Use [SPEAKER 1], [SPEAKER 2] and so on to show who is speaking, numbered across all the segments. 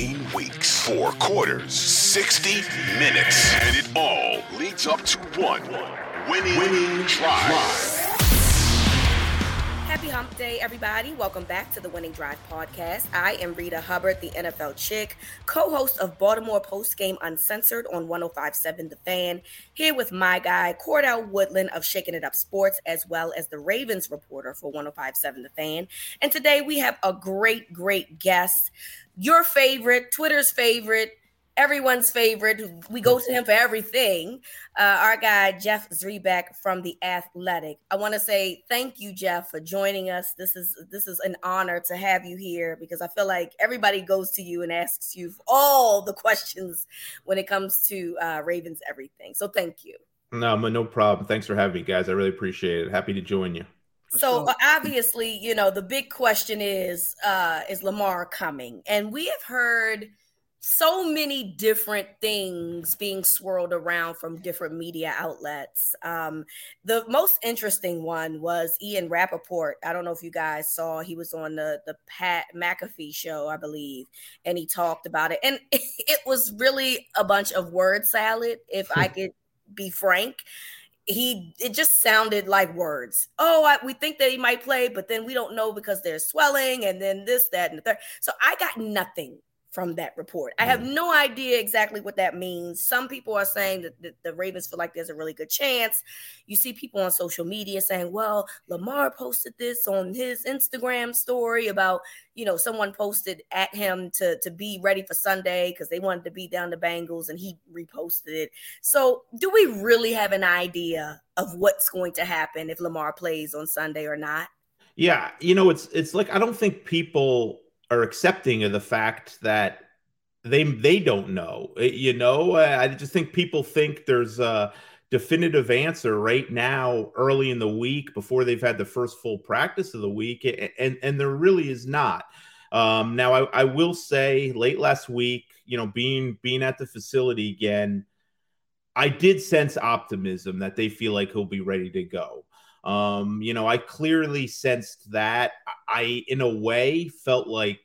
[SPEAKER 1] 17 weeks, four quarters, 60 minutes, and it all leads up to one winning, winning drive.
[SPEAKER 2] Happy Hump Day, everybody. Welcome back to the Winning Drive podcast. I am Reeta Hubbard, the NFL chick, co host of Baltimore Post Game Uncensored on 1057 The Fan, here with my guy, Cordell Woodland of Shaking It Up Sports, as well as the Ravens reporter for 1057 The Fan. And today we have a great, great guest, your favorite, Twitter's favorite, everyone's favorite. We go to him for everything. Uh, our guy Jeff Zrebiec from the Athletic. I want to say thank you, Jeff, for joining us. This is this is an honor to have you here because I feel like everybody goes to you and asks you all the questions when it comes to uh, Ravens everything. So thank you.
[SPEAKER 3] No no problem. Thanks for having me, guys. I really appreciate it. Happy to join you.
[SPEAKER 2] So uh, obviously, you know, the big question is uh is Lamar coming? And we have heard so many different things being swirled around from different media outlets. Um, the most interesting one was Ian Rapoport. I don't know if you guys saw, he was on the, the Pat McAfee show, I believe, and he talked about it. And it was really a bunch of word salad, if I could be frank he it just sounded like words. Oh, I, we think that he might play, but then we don't know because there's swelling and then this, that, and the third. So I got nothing from that report. I have mm. no idea exactly what that means. Some people are saying that the, the Ravens feel like there's a really good chance. You see people on social media saying, well, Lamar posted this on his Instagram story about, you know, someone posted at him to, to be ready for Sunday because they wanted to beat down the Bengals and he reposted it. So do we really have an idea of what's going to happen if Lamar plays on Sunday or not?
[SPEAKER 3] Yeah, you know, it's it's like I don't think people are accepting of the fact that they they don't know. Uh, You know, I just think people think there's a definitive answer right now, early in the week, before they've had the first full practice of the week, and and there really is not. Um, now, I, I will say, late last week, you know, being being at the facility again, I did sense optimism that they feel like he'll be ready to go. Um, you know, I clearly sensed that. I, in a way, felt like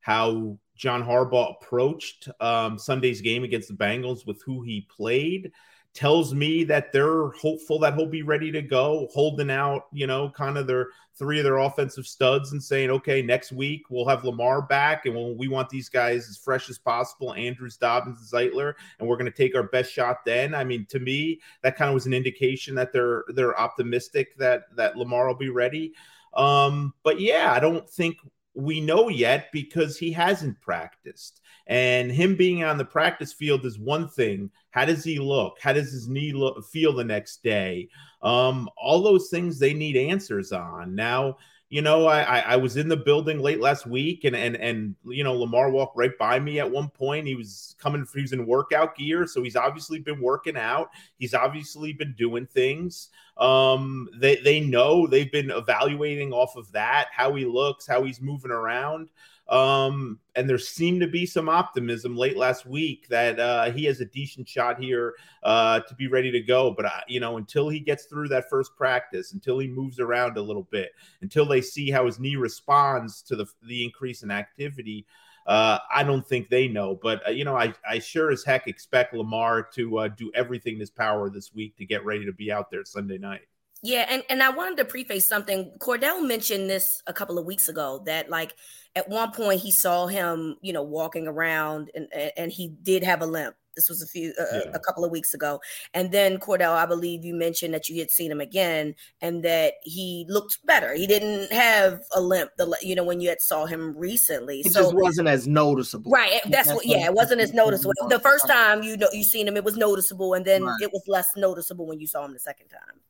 [SPEAKER 3] how John Harbaugh approached um, Sunday's game against the Bengals with who he played tells me that they're hopeful that he'll be ready to go, holding out, you know, kind of their three of their offensive studs and saying, okay, next week we'll have Lamar back and we'll, we want these guys as fresh as possible, Andrews, Dobbins, Zeitler, and we're going to take our best shot then. I mean, to me, that kind of was an indication that they're they're optimistic that that Lamar will be ready. Um, but yeah, I don't think we know yet because he hasn't practiced. And him being on the practice field is one thing. How does he look? How does his knee look, feel the next day? Um, all those things they need answers on. Now, you know, I, I, was in the building late last week, and and and you know, Lamar walked right by me at one point. He was coming, he was in workout gear, so he's obviously been working out. He's obviously been doing things. Um, they they know they've been evaluating off of that, how he looks, how he's moving around. Um, and there seemed to be some optimism late last week that uh, he has a decent shot here uh, to be ready to go. But, uh, you know, until he gets through that first practice, until he moves around a little bit, until they see how his knee responds to the, the increase in activity, uh, I don't think they know. But, uh, you know, I, I sure as heck expect Lamar to uh, do everything in his power this week to get ready to be out there Sunday night.
[SPEAKER 2] Yeah, and, and I wanted to preface something. Cordell mentioned this a couple of weeks ago that like at one point he saw him, you know, walking around and and he did have a limp. This was a few uh, yeah. a couple of weeks ago. And then Cordell, I believe you mentioned that you had seen him again and that he looked better. He didn't have a limp the you know when you had saw him recently.
[SPEAKER 4] It so, just wasn't as noticeable.
[SPEAKER 2] Right. That's, that's what, yeah, it wasn't as noticeable. The first time you know you seen him it was noticeable and then right. it was less noticeable when you saw him the second time.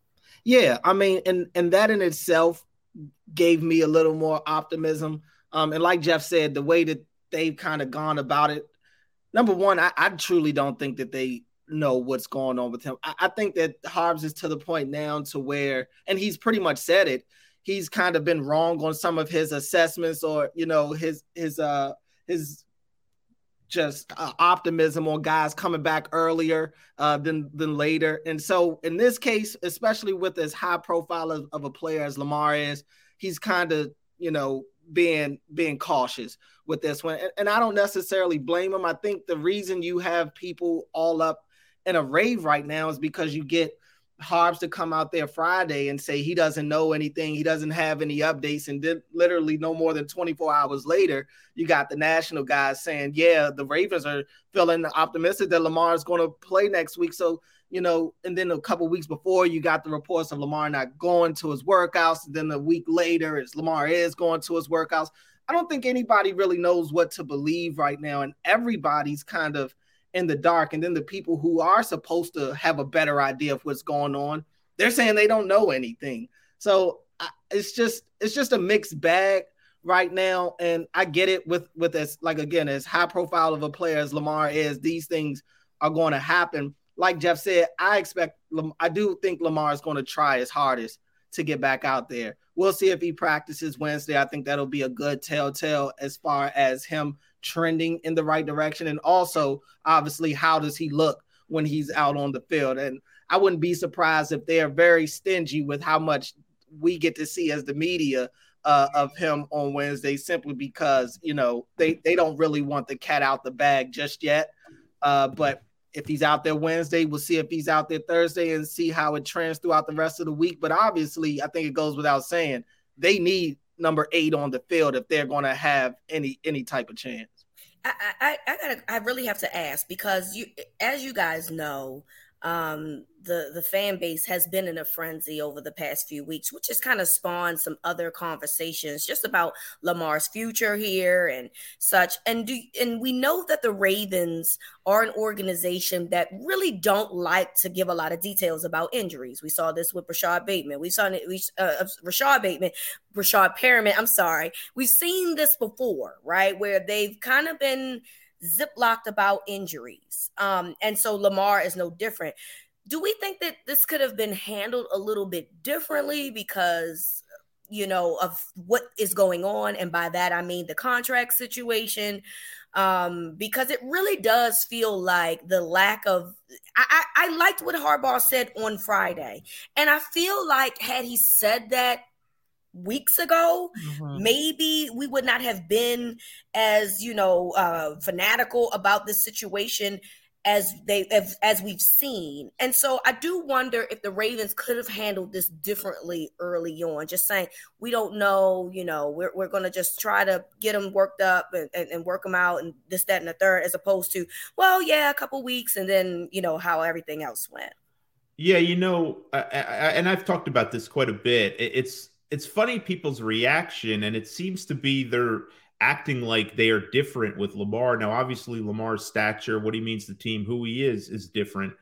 [SPEAKER 4] Yeah, I mean and and that in itself gave me a little more optimism. Um and like Jeff said the way that they've kind of gone about it number one, I, I truly don't think that they know what's going on with him. I, I, think that Harbs is to the point now to where, and he's pretty much said it. He's kind of been wrong on some of his assessments, or you know, his his uh his just uh, optimism on guys coming back earlier uh, than than later. And so in this case, especially with as high profile of, of a player as Lamar is, he's kind of you know being being cautious with this one. And, and I don't necessarily blame him. I think the reason you have people all up in a rave right now is because you get Harbs to come out there Friday and say he doesn't know anything, he doesn't have any updates, and then literally no more than 24 hours later, you got the national guys saying, "Yeah, the Ravens are feeling optimistic that Lamar is going to play next week." So you know, and then a couple weeks before, you got the reports of Lamar not going to his workouts. And then a week later, it's Lamar is going to his workouts. I don't think anybody really knows what to believe right now, and everybody's kind of in the dark. And then the people who are supposed to have a better idea of what's going on, they're saying they don't know anything. So it's just it's just a mixed bag right now. And I get it with with this like again as high profile of a player as Lamar is, these things are going to happen. Like Jeff said, I expect I do think Lamar is going to try his hardest to get back out there. We'll see if he practices Wednesday. I think that'll be a good telltale as far as him trending in the right direction. And also, obviously, how does he look when he's out on the field? And I wouldn't be surprised if they're very stingy with how much we get to see as the media uh, of him on Wednesday, simply because you know they they don't really want the cat out the bag just yet. Uh, but if he's out there Wednesday, we'll see if he's out there Thursday and see how it trends throughout the rest of the week. But obviously, I think it goes without saying they need number eight on the field if they're going to have any any type of chance.
[SPEAKER 2] I, I I gotta I really have to ask because you as you guys know, um, the the fan base has been in a frenzy over the past few weeks, which has kind of spawned some other conversations just about Lamar's future here and such. And do and we know that the Ravens are an organization that really don't like to give a lot of details about injuries. We saw this with Rashod Bateman. We saw uh, Rashod Bateman, Rashad Perriman. I'm sorry. We've seen this before, right? Where they've kind of been ziplocked about injuries. Um, and so Lamar is no different. Do we think that this could have been handled a little bit differently because, you know, of what is going on? And by that, I mean the contract situation. Um, because it really does feel like the lack of I, I, I liked what Harbaugh said on Friday. And I feel like had he said that weeks ago, mm-hmm. maybe we would not have been as you know uh, fanatical about this situation as they as, as we've seen. And so I do wonder if the Ravens could have handled this differently early on. Just saying we don't know, you know, we're we're gonna just try to get them worked up and, and, and work them out and this, that, and the third, as opposed to, well, yeah, a couple weeks and then you know how everything else went.
[SPEAKER 3] Yeah, you know, I, I, and I've talked about this quite a bit. It's it's funny people's reaction, and it seems to be they're acting like they are different with Lamar. Now, obviously, Lamar's stature, what he means to the team, who he is, is different.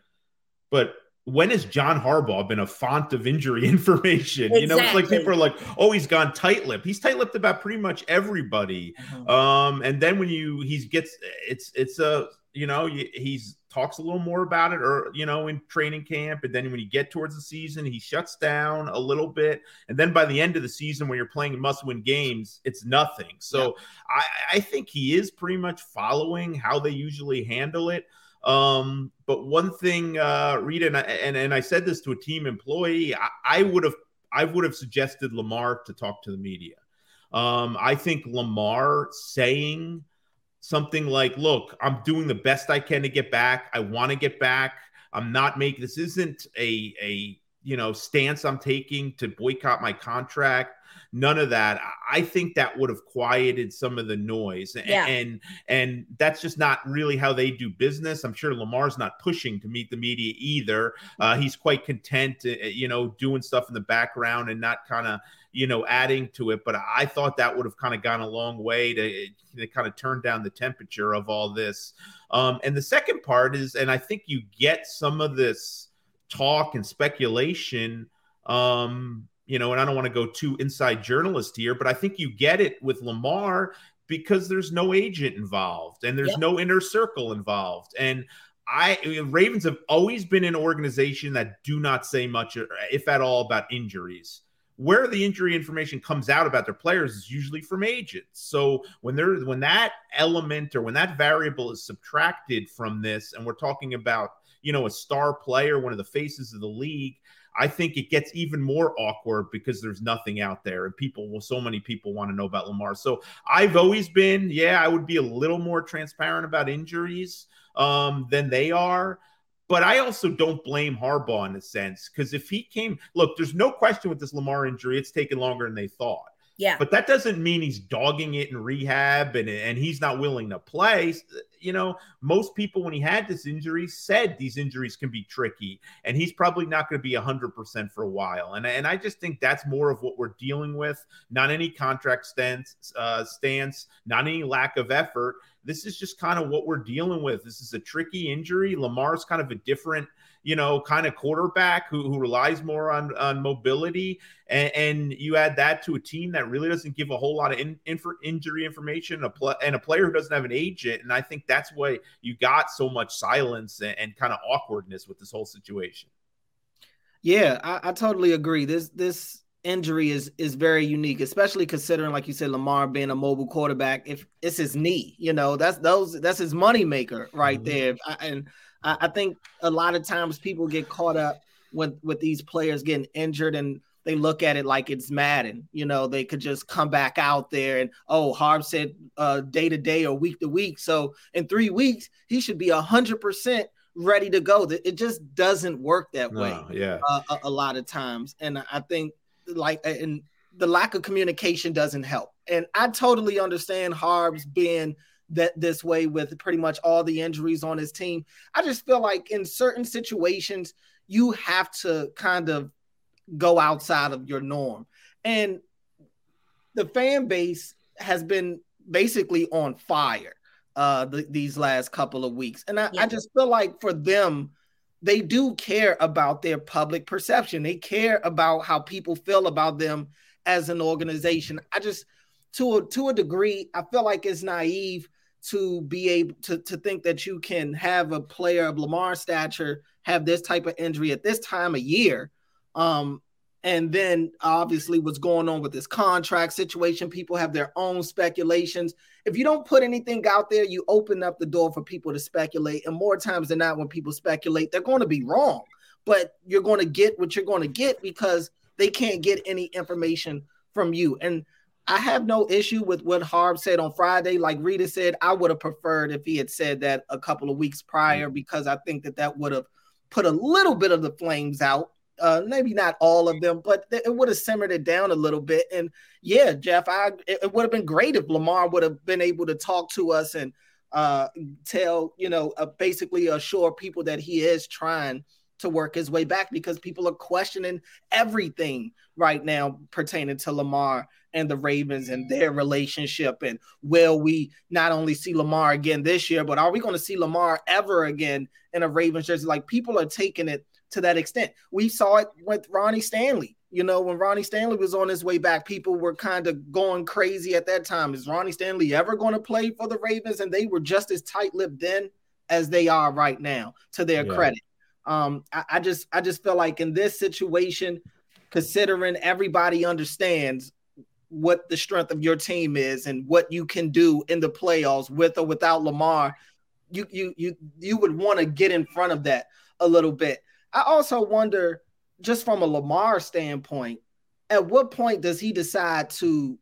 [SPEAKER 3] But when has John Harbaugh been a font of injury information? Exactly. You know, it's like people are like, "Oh, he's gone tight-lipped." He's tight-lipped about pretty much everybody. Mm-hmm. Um, and then when you he gets, it's it's a you know he's talks a little more about it or you know in training camp and then when you get towards the season he shuts down a little bit. And then by the end of the season when you're playing must win games it's nothing. So yeah. I, I think he is pretty much following how they usually handle it. Um, but one thing uh Reeta and I, and, and I said this to a team employee I, I would have I would have suggested Lamar to talk to the media. Um, I think Lamar saying something like, look, I'm doing the best I can to get back. I want to get back. I'm not making this isn't a a you know, stance I'm taking to boycott my contract. None of that. I think that would have quieted some of the noise.
[SPEAKER 2] Yeah.
[SPEAKER 3] And and that's just not really how they do business. I'm sure Lamar's not pushing to meet the media either. Uh, he's quite content, uh, you know, doing stuff in the background and not kind of you know, adding to it. But I thought that would have kind of gone a long way to, to kind of turn down the temperature of all this. Um, and the second part is, and I think you get some of this talk and speculation. Um, you know, and I don't want to go too inside journalist here, but I think you get it with Lamar because there's no agent involved and there's yep. no inner circle involved. And I Ravens have always been an organization that do not say much, if at all, about injuries. Where the injury information comes out about their players is usually from agents. So when there when that element or when that variable is subtracted from this, and we're talking about you know a star player, one of the faces of the league, I think it gets even more awkward because there's nothing out there and people well, so many people want to know about Lamar. So I've always been, yeah, I would be a little more transparent about injuries um, than they are. But I also don't blame Harbaugh in a sense because if he came, look, there's no question with this Lamar injury, it's taken longer than they thought.
[SPEAKER 2] Yeah.
[SPEAKER 3] But that doesn't mean he's dogging it in rehab and, and he's not willing to play. You know, most people, when he had this injury, said these injuries can be tricky and he's probably not going to be 100% for a while. And, and I just think that's more of what we're dealing with. Not any contract stance, uh, stance, not any lack of effort. This is just kind of what we're dealing with. This is a tricky injury. Lamar's kind of a different – you know, kind of quarterback who, who relies more on, on mobility. And, and, you add that to a team that really doesn't give a whole lot of in, in, injury information a pl- and a player who doesn't have an agent. And I think that's why you got so much silence and, and kind of awkwardness with this whole situation.
[SPEAKER 4] Yeah, I, I totally agree. This, this, injury is is very unique, especially considering, like you said, Lamar being a mobile quarterback. If it's his knee, you know, that's those that's his money maker right mm-hmm. there. I, and I, I think a lot of times people get caught up with with these players getting injured and they look at it like it's Madden. You know, they could just come back out there and oh, Harb said uh, day to day or week to week. So in three weeks, he should be a hundred percent ready to go. It just doesn't work that
[SPEAKER 3] no,
[SPEAKER 4] way.
[SPEAKER 3] Yeah,
[SPEAKER 4] uh, a, a, lot of times, and I think like and the lack of communication doesn't help. And I totally understand Harb's being that this way with pretty much all the injuries on his team. I just feel like in certain situations, you have to kind of go outside of your norm. And the fan base has been basically on fire uh the, these last couple of weeks. And I, yeah. I just feel like for them, they do care about their public perception. They care about how people feel about them as an organization. I just to a, to a degree, I feel like it's naive to be able to, to think that you can have a player of Lamar stature have this type of injury at this time of year. Um, and then obviously what's going on with this contract situation. People have their own speculations. If you don't put anything out there, you open up the door for people to speculate. And more times than not, when people speculate, they're going to be wrong. But you're going to get what you're going to get because they can't get any information from you. And I have no issue with what Harb said on Friday. Like Reeta said, I would have preferred if he had said that a couple of weeks mm-hmm. prior because I think that that would have put a little bit of the flames out. Uh, maybe not all of them, but it would have simmered it down a little bit. And yeah, Jeff, I it would have been great if Lamar would have been able to talk to us and uh, tell you know uh, basically assure people that he is trying to work his way back because people are questioning everything right now pertaining to Lamar and the Ravens and their relationship. And will we not only see Lamar again this year, but are we going to see Lamar ever again in a Ravens jersey? Like people are taking it to that extent. We saw it with Ronnie Stanley. You know, when Ronnie Stanley was on his way back, people were kind of going crazy at that time. Is Ronnie Stanley ever going to play for the Ravens? And they were just as tight lipped then as they are right now, to their yeah. credit. Um, I, I just I just feel like in this situation, considering everybody understands what the strength of your team is and what you can do in the playoffs with or without Lamar, you you you you would want to get in front of that a little bit. I also wonder, just from a Lamar standpoint, at what point does he decide to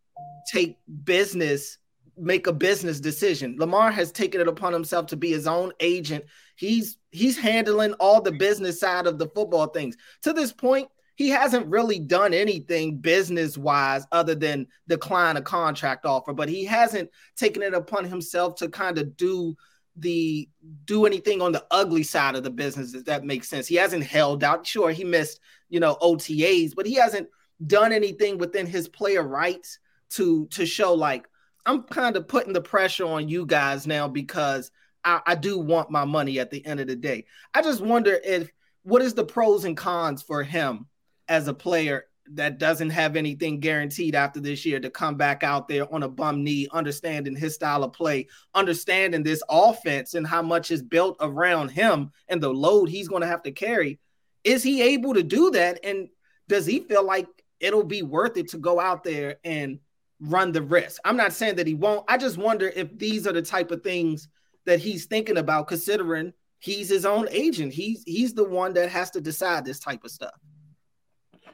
[SPEAKER 4] take business make a business decision. Lamar has taken it upon himself to be his own agent. He's he's handling all the business side of the football things. To this point, he hasn't really done anything business wise other than decline a contract offer, but he hasn't taken it upon himself to kind of do the do anything on the ugly side of the business if that makes sense. He hasn't held out. Sure he missed you know otas but he hasn't done anything within his player rights to to show like i'm kind of putting the pressure on you guys now because I, I do want my money at the end of the day. I just wonder if what is the pros and cons for him as a player that doesn't have anything guaranteed after this year to come back out there on a bum knee, understanding his style of play, understanding this offense and how much is built around him and the load he's going to have to carry. Is he able to do that? And does he feel like it'll be worth it to go out there and run the risk? I'm not saying that he won't. I just wonder if these are the type of things that he's thinking about, considering he's his own agent. He's he's the one that has to decide this type of stuff.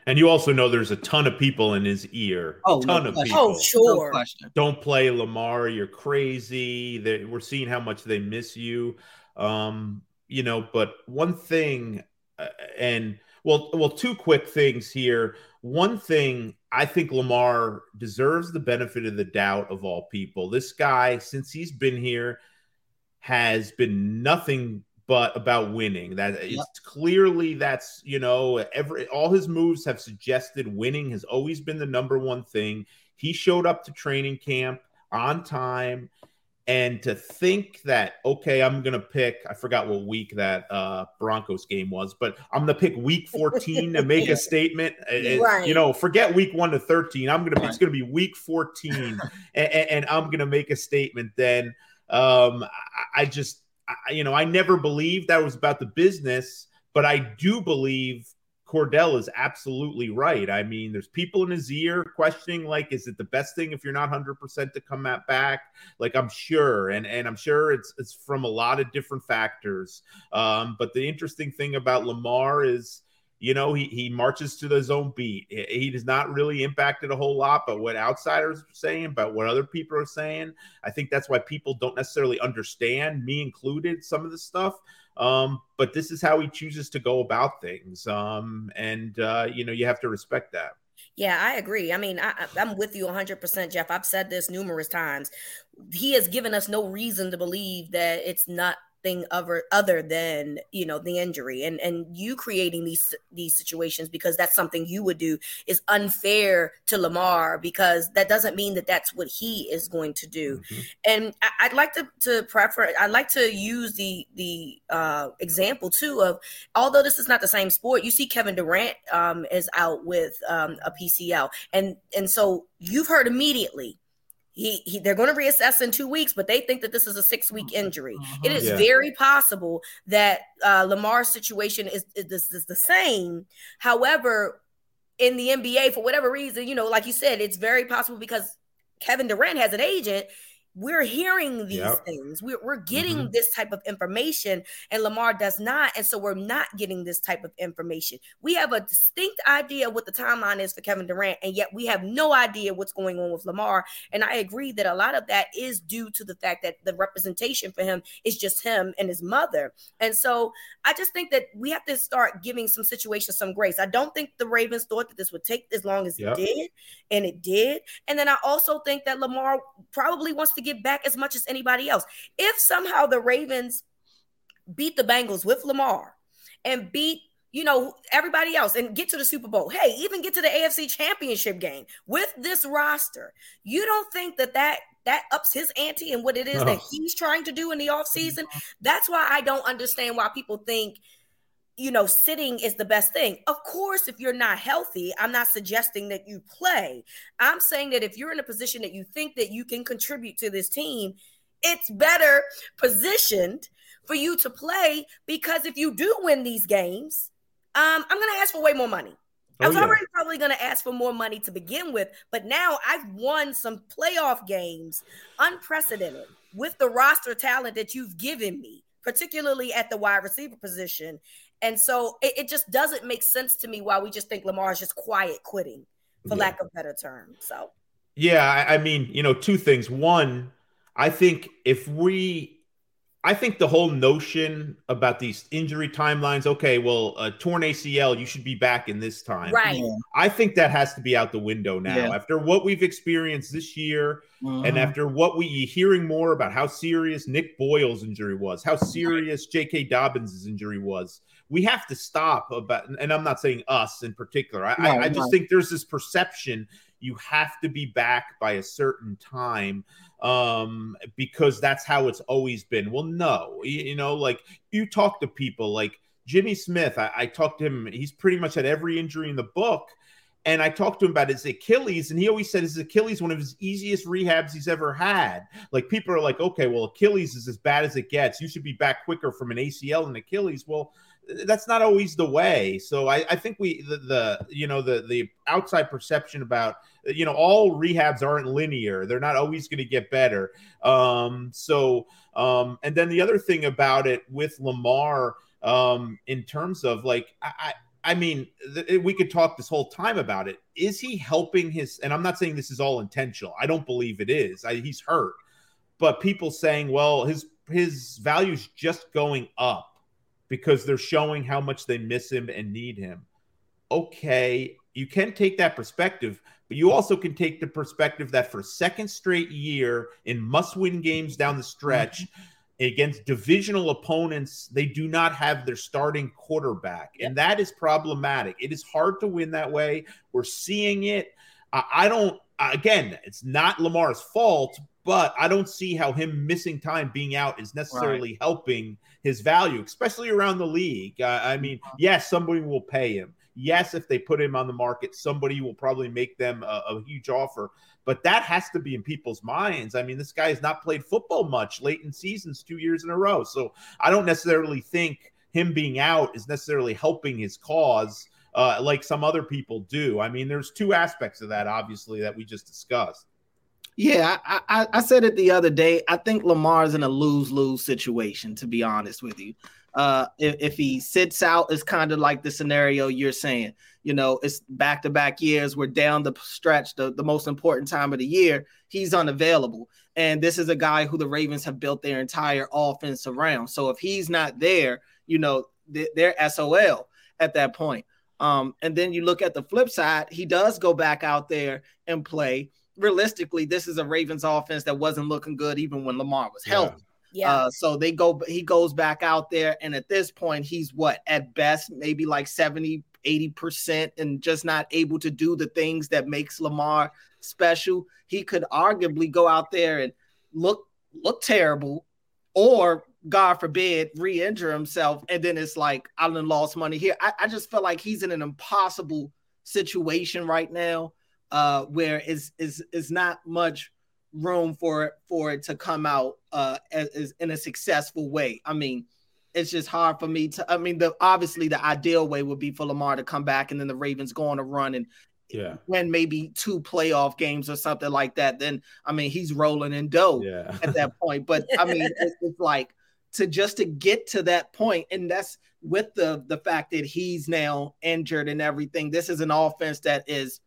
[SPEAKER 3] And you also know there's a ton of people in his ear.
[SPEAKER 4] Oh,
[SPEAKER 3] ton
[SPEAKER 4] no
[SPEAKER 3] of
[SPEAKER 4] question.
[SPEAKER 3] people.
[SPEAKER 2] Oh, sure.
[SPEAKER 4] No question.
[SPEAKER 3] Don't play Lamar. You're crazy. They, we're seeing how much they miss you. Um, you know, but one thing, uh, and well, well, two quick things here. One thing, I think Lamar deserves the benefit of the doubt of all people. This guy, since he's been here, has been nothing but about winning. That it's
[SPEAKER 4] Yep.
[SPEAKER 3] clearly that's you know every all his moves have suggested winning has always been the number one thing. He showed up to training camp on time, and to think that okay, I'm gonna pick I forgot what week that uh Broncos game was, but I'm gonna pick week 14 to make a statement. It-
[SPEAKER 2] Right.
[SPEAKER 3] You know, forget week one to 13. I'm gonna it's gonna be week 14, and, and I'm gonna make a statement. Then um I, I just I, you know, I never believed that was about the business, but I do believe Cordell is absolutely right. I mean, there's people in his ear questioning, like, is it the best thing if you're not 100% to come at back? Like, I'm sure, and and I'm sure it's it's from a lot of different factors. Um, but the interesting thing about Lamar is, you know, he he marches to his own beat. He, does not really impacted a whole lot, but what outsiders are saying, but what other people are saying, I think that's why people don't necessarily understand, me included, some of the stuff. Um, but this is how he chooses to go about things. Um, and uh, you know, you have to respect that.
[SPEAKER 2] Yeah, I agree. I mean, I, I'm with you 100%, Jeff. I've said this numerous times. He has given us no reason to believe that it's not thing other other than you know the injury. And and you creating these these situations because that's something you would do is unfair to Lamar because that doesn't mean that that's what he is going to do. And I, I'd like to to prefer I'd like to use the the uh example too of although this is not the same sport you see Kevin Durant um is out with um a PCL and and so you've heard immediately he, he they're going to reassess in two weeks, but they think that this is a six week injury. It is
[SPEAKER 3] Yeah.
[SPEAKER 2] very possible that uh, Lamar's situation is, is this is the same. However, in the NBA, for whatever reason, you know, like you said, it's very possible because Kevin Durant has an agent. We're hearing these
[SPEAKER 3] Yep.
[SPEAKER 2] things. We're, we're getting
[SPEAKER 3] Mhm.
[SPEAKER 2] this type of information, and Lamar does not. And so we're not getting this type of information. We have a distinct idea what the timeline is for Kevin Durant, and yet we have no idea what's going on with Lamar. And I agree that a lot of that is due to the fact that the representation for him is just him and his mother. And so I just think that we have to start giving some situations some grace. I don't think the Ravens thought that this would take as long as
[SPEAKER 3] Yep.
[SPEAKER 2] it did, and it did. And then I also think that Lamar probably wants to get back as much as anybody else. If somehow the Ravens beat the Bengals with Lamar and beat you know everybody else and get to the Super Bowl. Hey, even get to the AFC Championship game with this roster. You don't think that that that ups his ante and what it is that he's trying to do in the offseason? That's why I don't understand why people think you know, sitting is the best thing. Of course, if you're not healthy, I'm not suggesting that you play. I'm saying that if you're in a position that you think that you can contribute to this team, it's better positioned for you to play because if you do win these games, um, I'm going to ask for way more money. I
[SPEAKER 3] Oh,
[SPEAKER 2] was
[SPEAKER 3] yeah.
[SPEAKER 2] already probably going to ask for more money to begin with, but now I've won some playoff games, unprecedented, with the roster talent that you've given me, particularly at the wide receiver position. And so it, it just doesn't make sense to me why we just think Lamar is just quiet quitting, for
[SPEAKER 3] Yeah.
[SPEAKER 2] lack of better term. So
[SPEAKER 3] Yeah, I, I mean, you know, two things. One, I think if we I think the whole notion about these injury timelines, okay, well, a torn ACL, you should be back in this time.
[SPEAKER 2] Right.
[SPEAKER 3] I think that has to be out the window now.
[SPEAKER 4] Yeah.
[SPEAKER 3] After what we've experienced this year,
[SPEAKER 4] Mhm.
[SPEAKER 3] and after what we hearing more about how serious Nick Boyle's injury was, how serious J.K. Dobbins' injury was, we have to stop about. And I'm not saying us in particular. I, I, I just
[SPEAKER 4] right.
[SPEAKER 3] think there's this perception you have to be back by a certain time um because that's how it's always been well no you, you know like you talk to people like jimmy smith I, I talked to him he's pretty much had every injury in the book and I talked to him about his Achilles, and he always said his Achilles one of his easiest rehabs he's ever had. Like people are like, okay, well, Achilles is as bad as it gets. You should be back quicker from an ACL and Achilles. Well, that's not always the way. So I, I think we the, the you know the the outside perception about you know all rehabs aren't linear. They're not always going to get better. Um, so um, and then the other thing about it with Lamar um, in terms of like I. I I mean, th- we could talk this whole time about it. Is he helping his? And I'm not saying this is all intentional. I don't believe it is. I, he's hurt, but people saying, well, his his value's just going up because they're showing how much they miss him and need him. Okay, you can take that perspective, but you also can take the perspective that for second straight year in must-win games down the stretch mm-hmm. against divisional opponents, they do not have their starting quarterback, and that is problematic. It is hard to win that way. We're seeing it. I I don't. Again, it's not Lamar's fault, but I don't see how him missing time, being out, is necessarily helping his value, especially around the league. Uh, I mean, yes, somebody will pay him. Yes, if they put him on the market, somebody will probably make them a, a huge offer. But that has to be in people's minds. I mean, this guy has not played football much late in seasons, two years in a row. So I don't necessarily think him being out is necessarily helping his cause uh, like some other people do. I mean, there's two aspects of that, obviously, that we just discussed.
[SPEAKER 4] Yeah, I, I, I said it the other day. I think Lamar's in a lose lose situation, to be honest with you. Uh, if, if he sits out, it's kind of like the scenario you're saying. You know, it's back to back years. We're down the stretch, the, the most important time of the year. He's unavailable. And this is a guy who the Ravens have built their entire offense around. So if he's not there, you know, they're SOL at that point. Um, and then you look at the flip side, he does go back out there and play realistically, this is a Ravens offense that wasn't looking good even when Lamar was healthy.
[SPEAKER 2] Yeah.
[SPEAKER 4] Uh, so they go, he goes back out there, and at this point, he's what at best maybe like 70, 80% and just not able to do the things that makes Lamar special. He could arguably go out there and look look terrible, or God forbid, re-injure himself, and then it's like I done lost money here. I, I just feel like he's in an impossible situation right now uh, where is is is not much room for it for it to come out uh, as, as in a successful way. I mean, it's just hard for me to. I mean, the obviously the ideal way would be for Lamar to come back and then the Ravens go on a run and
[SPEAKER 3] Yeah.
[SPEAKER 4] win maybe two playoff games or something like that. Then I mean, he's rolling in dough
[SPEAKER 3] Yeah.
[SPEAKER 4] at that point. But I mean, it's, it's like to just to get to that point, and that's with the the fact that he's now injured and everything. This is an offense that is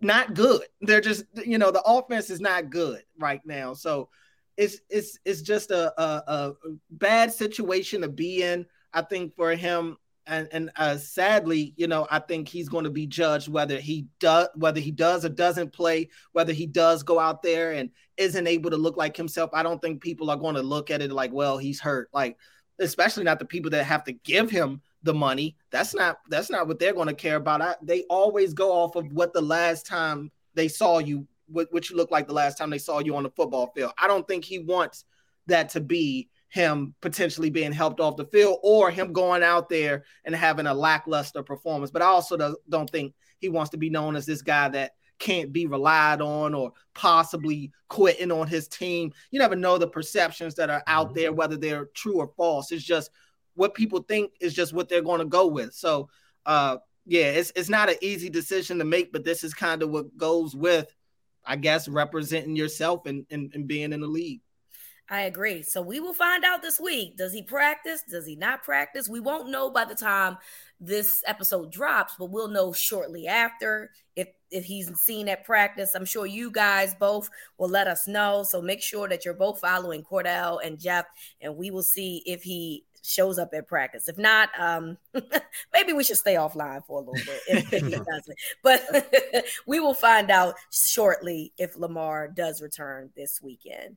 [SPEAKER 4] not good. They're just you know the offense is not good right now. So it's it's it's just a a, a bad situation to be in. I think for him. And, and uh, sadly, you know, I think he's going to be judged whether he does whether he does or doesn't play, whether he does go out there and isn't able to look like himself. I don't think people are going to look at it like, well, he's hurt. Like, especially not the people that have to give him the money. That's not that's not what they're going to care about. I, they always go off of what the last time they saw you, what, what you look like the last time they saw you on the football field. I don't think he wants that to be him potentially being helped off the field or him going out there and having a lackluster performance. But I also don't think he wants to be known as this guy that can't be relied on or possibly quitting on his team. You never know the perceptions that are out mm-hmm. there, whether they're true or false. It's just what people think is just what they're going to go with. So, uh, yeah, it's it's not an easy decision to make, but this is kind of what goes with, I guess, representing yourself and, and, and being in the league.
[SPEAKER 2] I agree. So we will find out this week. Does he practice? Does he not practice? We won't know by the time this episode drops, but we'll know shortly after if if he's seen at practice. I'm sure you guys both will let us know. So make sure that you're both following Cordell and Jeff, and we will see if he shows up at practice. If not, um, maybe we should stay offline for a little bit if, if he doesn't. But we will find out shortly if Lamar does return this weekend.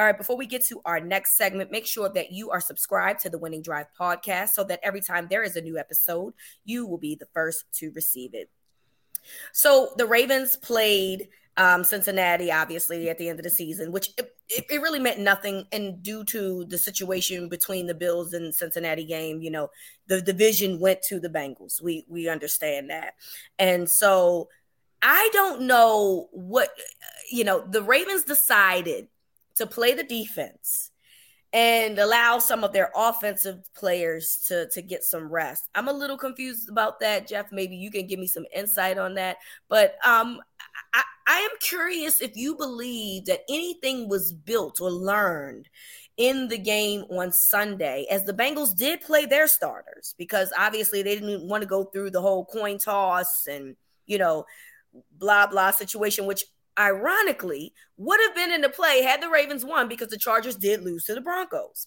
[SPEAKER 2] All right, before we get to our next segment, make sure that you are subscribed to the Winning Drive podcast so that every time there is a new episode, you will be the first to receive it. So the Ravens played um, Cincinnati, obviously, at the end of the season, which it, it, it really meant nothing. And due to the situation between the Bills and Cincinnati game, you know, the division went to the Bengals. We we understand that, and so I don't know what you know. The Ravens decided to play the defense and allow some of their offensive players to to get some rest. I'm a little confused about that, Jeff. Maybe you can give me some insight on that. But um, I, I am curious if you believe that anything was built or learned in the game on Sunday, as the Bengals did play their starters, because obviously they didn't want to go through the whole coin toss and you know blah blah situation, which ironically would have been in the play had the Ravens won because the Chargers did lose to the Broncos.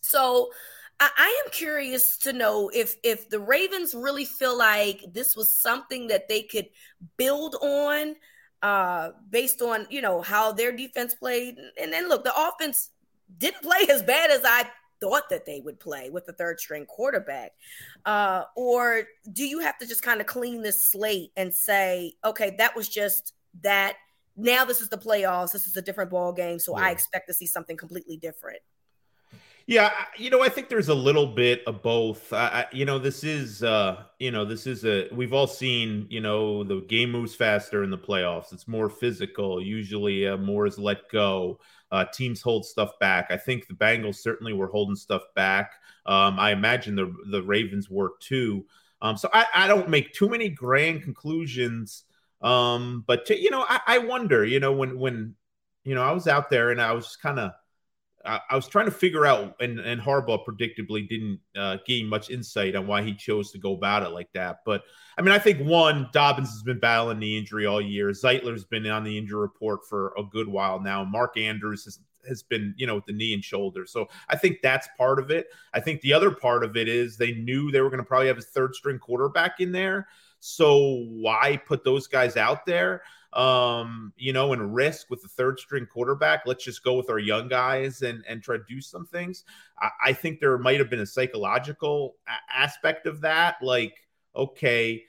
[SPEAKER 2] So I, I am curious to know if if the Ravens really feel like this was something that they could build on uh based on you know how their defense played and then look the offense didn't play as bad as I thought that they would play with the third string quarterback? Uh, or do you have to just kind of clean this slate and say, okay, that was just that. Now this is the playoffs. This is a different ball game, so I expect to see something completely different.
[SPEAKER 3] Yeah, you know, I think there's a little bit of both. I, you know, this is, uh, you know, this is a. We've all seen, you know, the game moves faster in the playoffs. It's more physical. Usually, uh, more is let go. Uh, teams hold stuff back. I think the Bengals certainly were holding stuff back. Um, I imagine the the Ravens were too. Um, so I, I don't make too many grand conclusions. Um, but to, you know, I, I wonder. You know, when when you know I was out there and I was kind of. I I was trying to figure out, and, and Harbaugh predictably didn't uh, gain much insight on why he chose to go about it like that. But I mean, I think one, Dobbins has been battling the injury all year. Zeitler's been on the injury report for a good while now. Mark Andrews has, has been, you know, with the knee and shoulder. So I think that's part of it. I think the other part of it is they knew they were going to probably have a third string quarterback in there. So why put those guys out there? um, you know, and risk with the third string quarterback. Let's just go with our young guys and and try to do some things. I, I think there might have been a psychological a- aspect of that. Like, okay,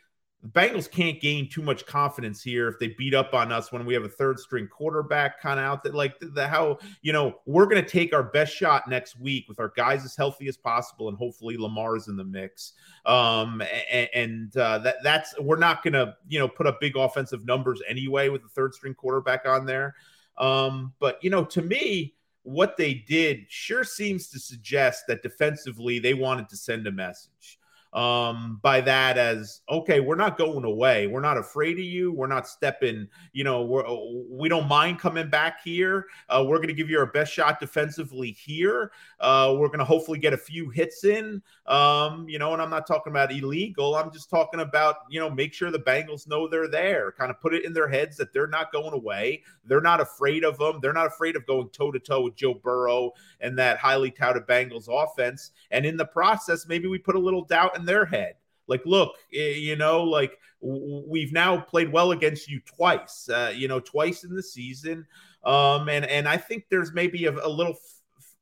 [SPEAKER 3] the Bengals can't gain too much confidence here if they beat up on us when we have a third string quarterback kind of out there. Like the, the how you know we're going to take our best shot next week with our guys as healthy as possible, and hopefully Lamar's in the mix. Um, and, and uh, that that's we're not going to you know put up big offensive numbers anyway with the third string quarterback on there. Um, but you know, to me, what they did sure seems to suggest that defensively they wanted to send a message. Um, by that as okay, we're not going away. We're not afraid of you. We're not stepping. You know, we're we don't mind coming back here. Uh, we're going to give you our best shot defensively here. Uh, we're going to hopefully get a few hits in. Um, you know, and I'm not talking about illegal. I'm just talking about you know make sure the Bengals know they're there. Kind of put it in their heads that they're not going away. They're not afraid of them. They're not afraid of going toe to toe with Joe Burrow and that highly touted Bengals offense. And in the process, maybe we put a little doubt in their head. Like, look, eh, you know, like we've now played well against you twice, uh, you know, twice in the season. Um, and and I think there's maybe a, a little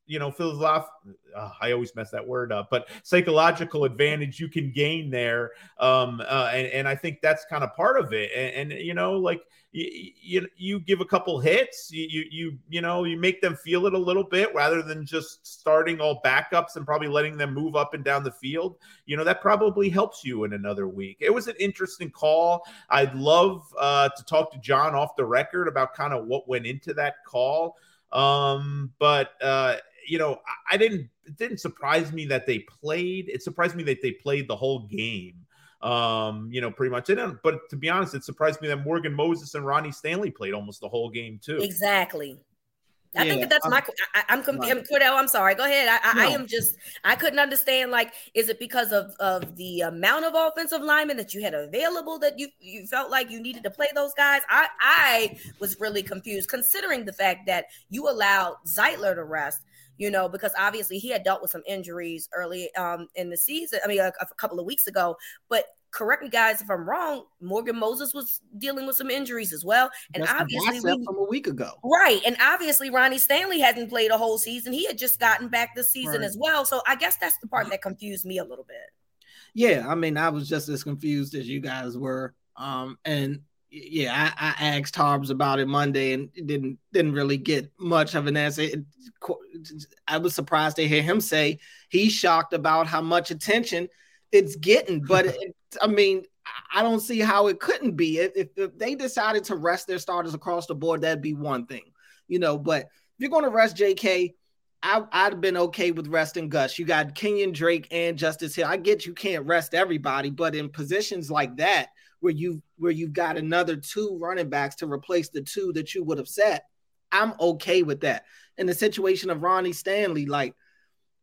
[SPEAKER 3] you know, philosoph- uh, I always mess that word up, but psychological advantage you can gain there. Um, uh, and, and I think that's kind of part of it. And, and you know, like you, you, you give a couple hits, you, you, you, you know, you make them feel it a little bit rather than just starting all backups and probably letting them move up and down the field. You know, that probably helps you in another week. It was an interesting call. I'd love uh, to talk to John off the record about kind of what went into that call. Um, but, uh, you know, I didn't it didn't surprise me that they played. It surprised me that they played the whole game. Um, you know, pretty much. And but to be honest, it surprised me that Morgan Moses and Ronnie Stanley played almost the whole game too.
[SPEAKER 2] Exactly. I yeah, think that that's I'm, my. I, am I'm, I'm Cordell. I'm sorry. Go ahead. I, no. I, am just. I couldn't understand. Like, is it because of of the amount of offensive linemen that you had available that you you felt like you needed to play those guys? I I was really confused, considering the fact that you allowed Zeitler to rest you know, because obviously he had dealt with some injuries early um, in the season. I mean, a, a couple of weeks ago. But correct me, guys, if I'm wrong. Morgan Moses was dealing with some injuries as well, and
[SPEAKER 4] That's
[SPEAKER 2] obviously
[SPEAKER 4] we, from a week ago,
[SPEAKER 2] right? And obviously Ronnie Stanley hadn't played a whole season; he had just gotten back this season right. as well. So I guess that's the part that confused me a little bit.
[SPEAKER 4] Yeah, I mean, I was just as confused as you guys were, um, and yeah, I, I, asked Harbs about it Monday and didn't didn't really get much of an answer. It, I was surprised to hear him say he's shocked about how much attention it's getting. But it, I mean, I don't see how it couldn't be. If, if, they decided to rest their starters across the board, that'd be one thing, you know. But if you're going to rest J.K., I, I'd have been okay with resting Gus. You got Kenyon Drake and Justice Hill. I get you can't rest everybody, but in positions like that where you where you've got another two running backs to replace the two that you would have set, I'm okay with that. In the situation of Ronnie Stanley, like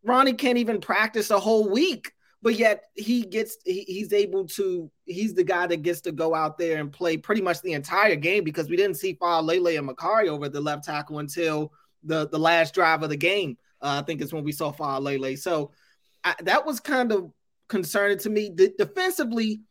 [SPEAKER 4] Ronnie can't even practice a whole week, but yet he gets he, he's able to he's the guy that gets to go out there and play pretty much the entire game because we didn't see Lele and Mekari over the left tackle until the the last drive of the game. Uh, I think it's when we saw Lele. So I, that was kind of concerning to me. De- defensively,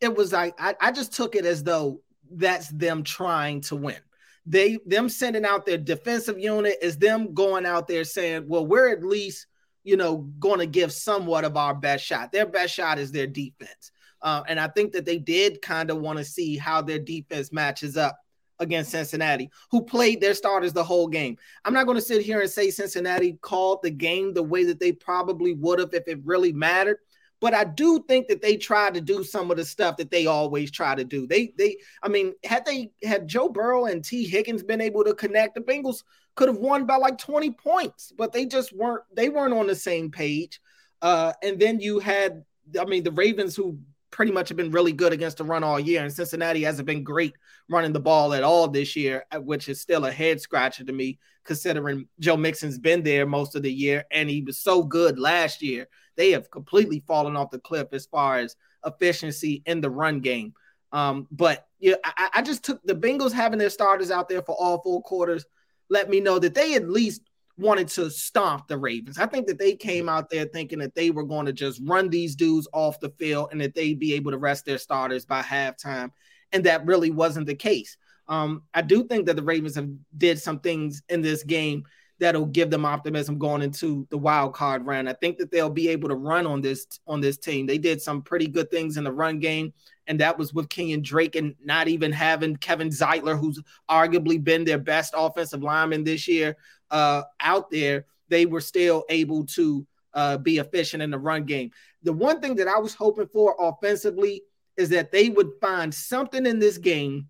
[SPEAKER 4] it was like I, I just took it as though that's them trying to win. They them sending out their defensive unit is them going out there saying, well, we're at least you know going to give somewhat of our best shot. Their best shot is their defense, uh, and I think that they did kind of want to see how their defense matches up against Cincinnati, who played their starters the whole game. I'm not going to sit here and say Cincinnati called the game the way that they probably would have if it really mattered. But I do think that they tried to do some of the stuff that they always try to do. They, they, I mean, had they had Joe Burrow and Tee Higgins been able to connect, the Bengals could have won by like 20 points, but they just weren't. They weren't on the same page. Uh, and then you had, I mean, the Ravens who pretty much have been really good against the run all year, and Cincinnati hasn't been great running the ball at all this year, uh, which is still a head scratcher to me, considering Joe Mixon's been there most of the year and he was so good last year they have completely fallen off the cliff as far as efficiency in the run game. Um, but yeah, I, I just took the Bengals having their starters out there for all four quarters. Let me know that they at least wanted to stomp the Ravens. I think that they came out there thinking that they were going to just run these dudes off the field and that they'd be able to rest their starters by halftime. And that really wasn't the case. Um, I do think that the Ravens have did some things in this game that'll give them optimism going into the wild card round. I think that they'll be able to run on this on this team. They did some pretty good things in the run game, and that was with Kenyon Drake and not even having Kevin Zeitler, who's arguably been their best offensive lineman this year, uh, out there. They were still able to uh, be efficient in the run game. The one thing that I was hoping for offensively is that they would find something in this game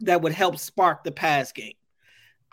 [SPEAKER 4] that would help spark the pass game.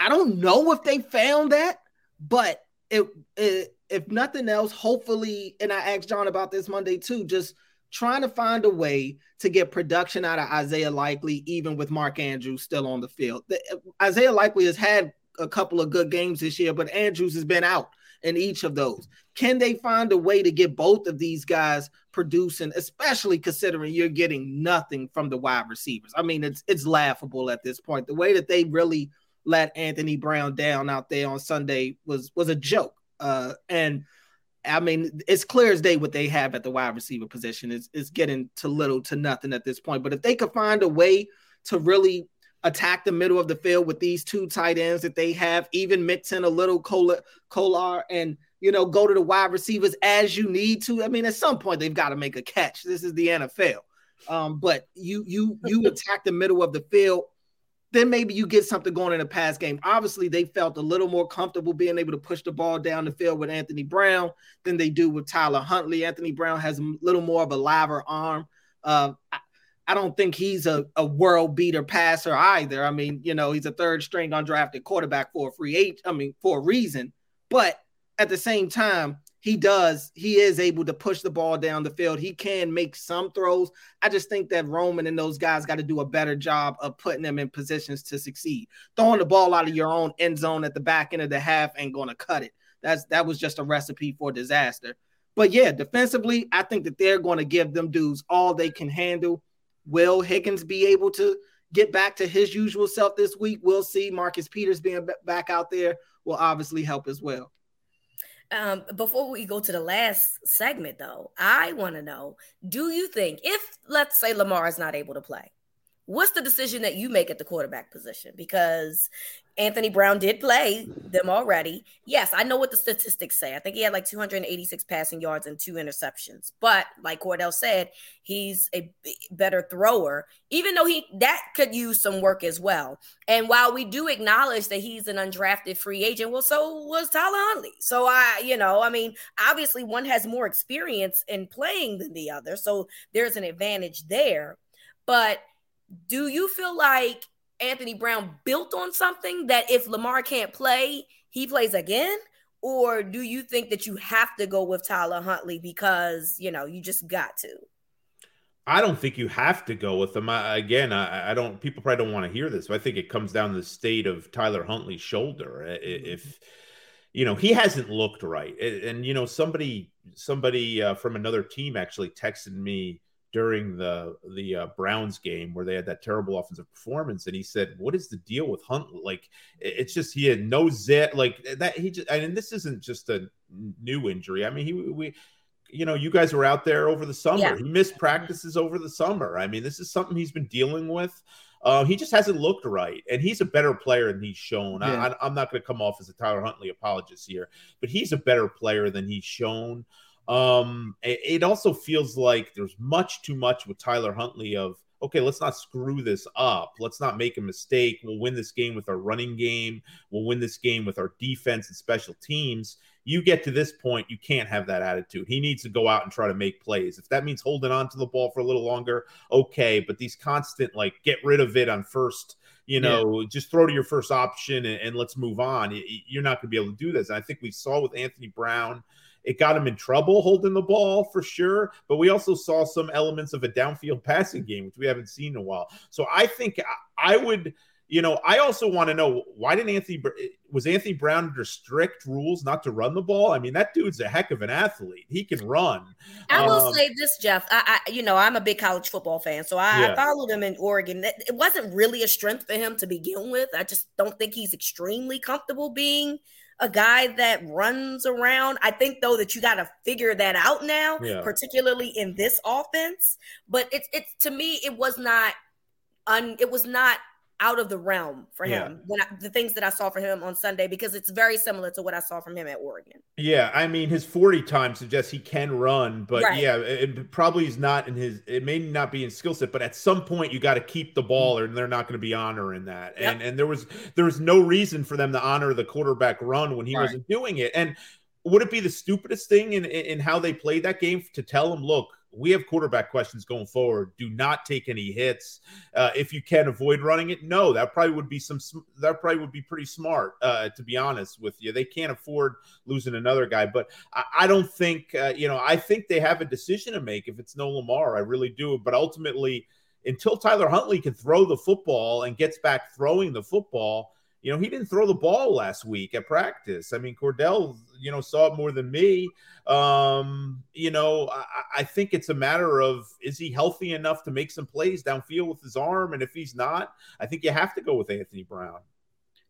[SPEAKER 4] I don't know if they found that, but it, it if nothing else, hopefully, and I asked John about this Monday too, just trying to find a way to get production out of Isaiah Likely, even with Mark Andrews still on the field. The, Isaiah Likely has had a couple of good games this year, but Andrews has been out in each of those. Can they find a way to get both of these guys producing, especially considering you're getting nothing from the wide receivers? I mean, it's it's laughable at this point. The way that they really let Anthony Brown down out there on Sunday was was a joke. Uh, and I mean, it's clear as day what they have at the wide receiver position is is getting to little to nothing at this point. But if they could find a way to really attack the middle of the field with these two tight ends that they have, even mix in a little Kolar and you know go to the wide receivers as you need to. I mean, at some point they've got to make a catch. This is the NFL. Um, but you you you attack the middle of the field then maybe you get something going in a pass game. Obviously, they felt a little more comfortable being able to push the ball down the field with Anthony Brown than they do with Tyler Huntley. Anthony Brown has a little more of a liver arm. Uh, I, don't think he's a, a world beater passer either. I mean, you know, he's a third string undrafted quarterback for a free age. I mean, for a reason. But at the same time, he does, he is able to push the ball down the field. He can make some throws. I just think that Roman and those guys got to do a better job of putting them in positions to succeed. Throwing the ball out of your own end zone at the back end of the half ain't going to cut it. That's that was just a recipe for disaster. But yeah, defensively, I think that they're going to give them dudes all they can handle. Will Higgins be able to get back to his usual self this week? We'll see. Marcus Peters being back out there will obviously help as well.
[SPEAKER 2] Um, before we go to the last segment, though, I want to know: Do you think, if let's say Lamar is not able to play, what's the decision that you make at the quarterback position? Because Anthony Brown did play them already. Yes, I know what the statistics say. I think he had like 286 passing yards and two interceptions. But like Cordell said, he's a better thrower, even though he that could use some work as well. And while we do acknowledge that he's an undrafted free agent, well, so was Tyler Huntley. So I, you know, I mean, obviously one has more experience in playing than the other. So there's an advantage there. But do you feel like Anthony Brown built on something that if Lamar can't play, he plays again? Or do you think that you have to go with Tyler Huntley because, you know, you just got to?
[SPEAKER 3] I don't think you have to go with him. I, again, I, I, don't. People probably don't want to hear this, but I think it comes down to the state of Tyler Huntley's shoulder. If you know he hasn't looked right, and, and you know somebody somebody uh, from another team actually texted me during the the uh, Browns game where they had that terrible offensive performance, and he said, "What is the deal with Hunt? Like, it's just he had no zit like that. He just, I and mean, this isn't just a new injury. I mean, he we." You know, you guys were out there over the summer. Yeah. He missed practices over the summer. I mean, this is something he's been dealing with. Uh, he just hasn't looked right, and he's a better player than he's shown. Yeah. I, am not going to come off as a Tyler Huntley apologist here, but he's a better player than he's shown. Um, it, it also feels like there's much too much with Tyler Huntley of okay, let's not screw this up. Let's not make a mistake. We'll win this game with our running game. We'll win this game with our defense and special teams. You get to this point, you can't have that attitude. He needs to go out and try to make plays. If that means holding on to the ball for a little longer, okay. But these constant, like, get rid of it on first, you know, yeah. just throw to your first option and, and let's move on. You're not going to be able to do this. And I think we saw with Anthony Brown it got him in trouble holding the ball for sure, but we also saw some elements of a downfield passing game, which we haven't seen in a while. So I think I would, you know, I also want to know why didn't Anthony was Anthony Brown under strict rules not to run the ball? I mean, that dude's a heck of an athlete. He can run.
[SPEAKER 2] I will um, say this, Jeff. I, I, you know, I'm a big college football fan, so I, yeah. I followed him in Oregon. It wasn't really a strength for him to begin with. I just don't think he's extremely comfortable being a guy that runs around. I think though that you got to figure that out now, yeah. particularly in this offense. But it's it's to me it was not un it was not out of the realm for yeah. him when I, the things that I saw for him on Sunday because it's very similar to what I saw from him at Oregon.
[SPEAKER 3] Yeah, I mean his 40 time suggests he can run, but right. yeah, it, probably is not in his it may not be in skill set, but at some point you got to keep the ball or they're not going to be honoring that. Yep. And and there was there was no reason for them to honor the quarterback run when he wasn't doing it. And would it be the stupidest thing in in how they played that game to tell him, look, we have quarterback questions going forward. Do not take any hits. Uh, if you can avoid running it, no, that probably would be some. That probably would be pretty smart, uh, to be honest with you. They can't afford losing another guy, but I, I don't think uh, you know. I think they have a decision to make if it's no Lamar. I really do. But ultimately, until Tyler Huntley can throw the football and gets back throwing the football you know, he didn't throw the ball last week at practice. I mean, Cordell, you know, saw it more than me. Um, you know, I, I, think it's a matter of is he healthy enough to make some plays downfield with his arm? And if he's not, I think you have to go with Anthony Brown.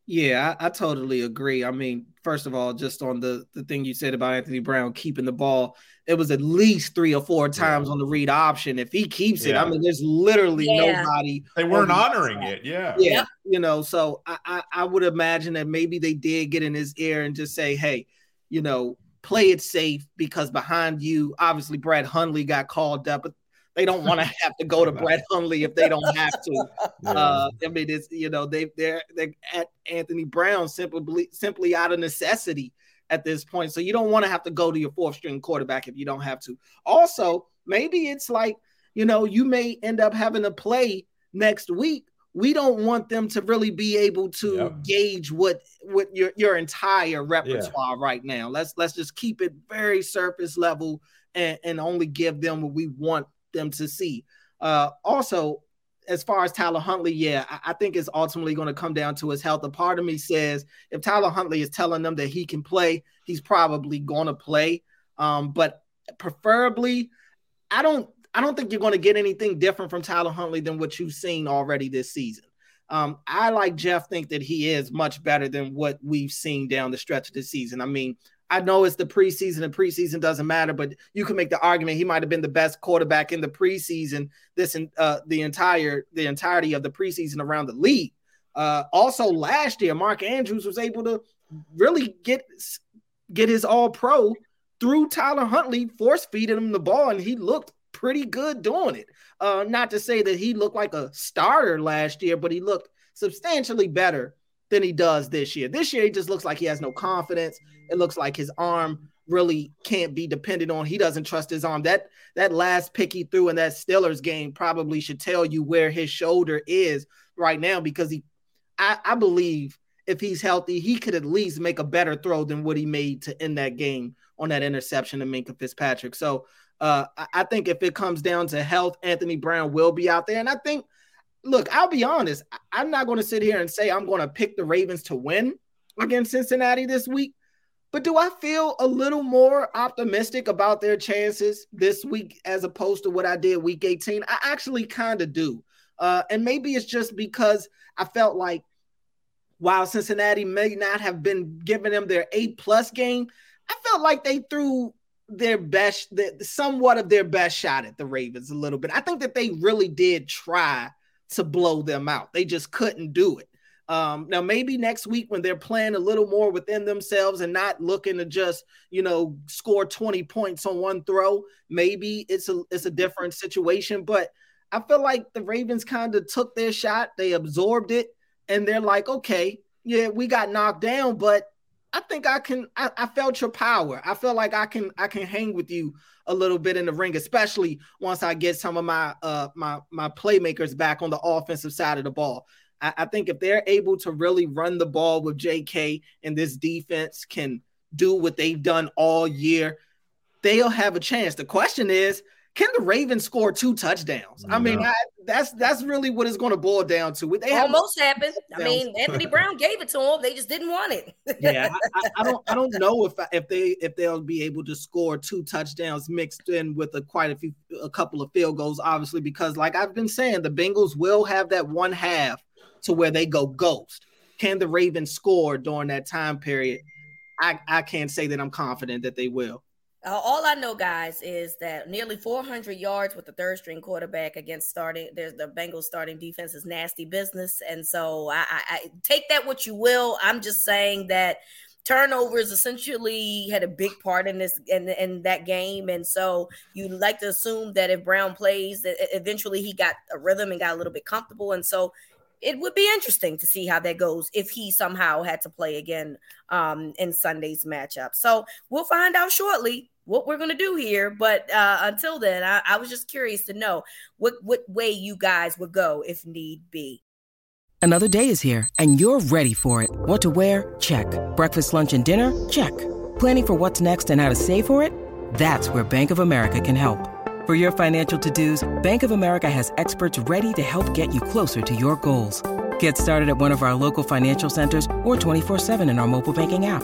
[SPEAKER 4] Yeah, I, I, totally agree. I mean, first of all, just on the the thing you said about Anthony Brown keeping the ball, it was at least three or four times yeah. on the read option. If he keeps yeah. it, I mean, there's literally yeah. nobody.
[SPEAKER 3] They weren't honoring it. Yeah,
[SPEAKER 4] yeah, you know. So I, I I would imagine that maybe they did get in his ear and just say, hey, you know, play it safe because behind you, obviously Brett Hundley got called up, but they don't want to have to go to Brett Hundley if they don't have to. Yeah. Uh, I mean, it's you know they they're they're at Anthony Brown simply simply out of necessity at this point. So you don't want to have to go to your fourth string quarterback if you don't have to. Also, maybe it's like you know you may end up having to play next week. We don't want them to really be able to yep. gauge what what your your entire repertoire yeah. right now. Let's let's just keep it very surface level and, and only give them what we want them to see. Uh, also, as far as Tyler Huntley, yeah, I, I think it's ultimately going to come down to his health. A part of me says if Tyler Huntley is telling them that he can play, he's probably going to play. Um, but preferably, I don't, I don't think you're going to get anything different from Tyler Huntley than what you've seen already this season. Um, I like Jeff think that he is much better than what we've seen down the stretch of the season. I mean, I know it's the preseason and preseason doesn't matter, but you can make the argument he might have been the best quarterback in the preseason this uh, the entire the entirety of the preseason around the league. Uh, also last year, Mark Andrews was able to really get get his all pro through Tyler Huntley, force feeding him the ball, and he looked pretty good doing it. Uh, not to say that he looked like a starter last year, but he looked substantially better than he does this year. This year, he just looks like he has no confidence. It looks like his arm really can't be depended on. He doesn't trust his arm. That that last pick he threw in that Steelers game probably should tell you where his shoulder is right now because he I, I believe if he's healthy, he could at least make a better throw than what he made to end that game on that interception to Minkah Fitzpatrick. So uh, I think if it comes down to health, Anthony Brown will be out there. And I think look, I'll be honest. I'm not going to sit here and say I'm going to pick the Ravens to win against Cincinnati this week. But do I feel a little more optimistic about their chances this week as opposed to what I did week 18? I actually kind of do. Uh, and maybe it's just because I felt like while Cincinnati may not have been giving them their A plus game, I felt like they threw their best, the, somewhat of their best shot at the Ravens a little bit. I think that they really did try to blow them out. They just couldn't do it. Um, now, maybe next week when they're playing a little more within themselves and not looking to just, you know, score 20 points on one throw, maybe it's a it's a different situation. But I feel like the Ravens kind of took their shot, they absorbed it, and they're like, okay, yeah, we got knocked down, but I think I can. I, I, felt your power. I feel like I can. I can hang with you a little bit in the ring, especially once I get some of my uh my my playmakers back on the offensive side of the ball. I, I think if they're able to really run the ball with J.K. and this defense can do what they've done all year, they'll have a chance. The question is, can the Ravens score two touchdowns? I mean, I, that's that's really what it's going to boil down to.
[SPEAKER 2] They almost happened. I mean, Anthony Brown gave it to them. They just didn't want it.
[SPEAKER 4] yeah, I, I, don't I don't know if if they if they'll be able to score two touchdowns mixed in with a quite a few a couple of field goals, obviously, because like I've been saying, the Bengals will have that one half to where they go ghost. Can the Ravens score during that time period? I, I can't say that I'm confident that they will.
[SPEAKER 2] Uh, all I know, guys, is that nearly 400 yards with the third string quarterback against starting. There's the Bengals starting defense is nasty business, and so I, I, I take that what you will. I'm just saying that turnovers essentially had a big part in this in, in that game and so you like to assume that if brown plays that eventually he got a rhythm and got a little bit comfortable and so it would be interesting to see how that goes if he somehow had to play again um, in Sunday's matchup. So we'll find out shortly what we're gonna do here. But uh, until then, I, I was just curious to know what what way you guys would go if need be.
[SPEAKER 5] Another day is here, and you're ready for it. What to wear? Check. Breakfast, lunch, and dinner? Check. Planning for what's next and how to save for it? That's where Bank of America can help. For your financial to-dos, Bank of America has experts ready to help get you closer to your goals. Get started at one of our local financial centers or 24-7 in our mobile banking app.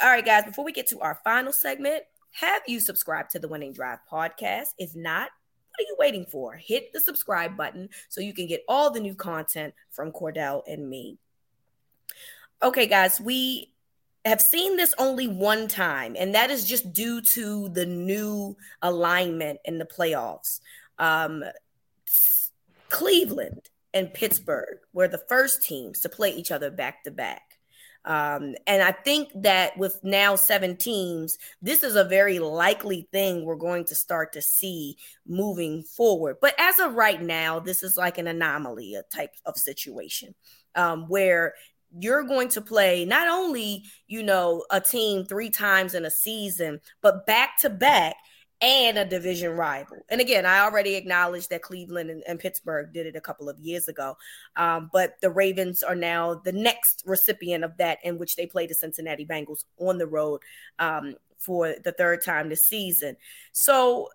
[SPEAKER 2] All right, guys, before we get to our final segment, have you subscribed to the Winning Drive podcast? If not, what are you waiting for? Hit the subscribe button so you can get all the new content from Cordell and me. Okay, guys, we have seen this only one time, and that is just due to the new alignment in the playoffs. Um, Cleveland and Pittsburgh were the first teams to play each other back to back. Um, and I think that with now seven teams, this is a very likely thing we're going to start to see moving forward. But as of right now, this is like an anomaly, a type of situation um, where you're going to play not only, you know, a team three times in a season, but back to back and a division rival. And again, I already acknowledged that Cleveland and, and Pittsburgh did it a couple of years ago. Um, but the Ravens are now the next recipient of that, in which they play the Cincinnati Bengals on the road um, for the third time this season. So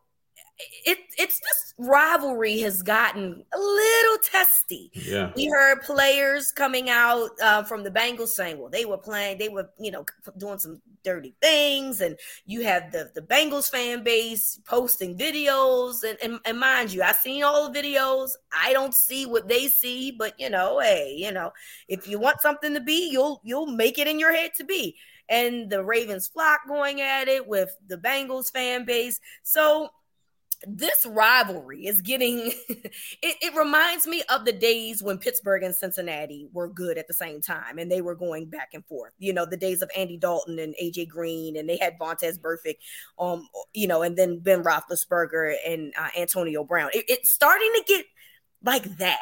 [SPEAKER 2] it it's this rivalry has gotten a little testy.
[SPEAKER 3] Yeah,
[SPEAKER 2] we heard players coming out uh, from the Bengals saying, "Well, they were playing, they were you know doing some dirty things," and you have the the Bengals fan base posting videos, and and, and mind you, I've seen all the videos. I don't see what they see, but you know, hey, you know, if you want something to be, you'll you'll make it in your head to be. And the Ravens flock going at it with the Bengals fan base, so this rivalry is getting it, it, reminds me of the days when Pittsburgh and Cincinnati were good at the same time and they were going back and forth. You know, the days of Andy Dalton and AJ Green and they had Vontaze Burfict, um, you know, and then Ben Roethlisberger and uh, Antonio Brown. It, it's starting to get like that.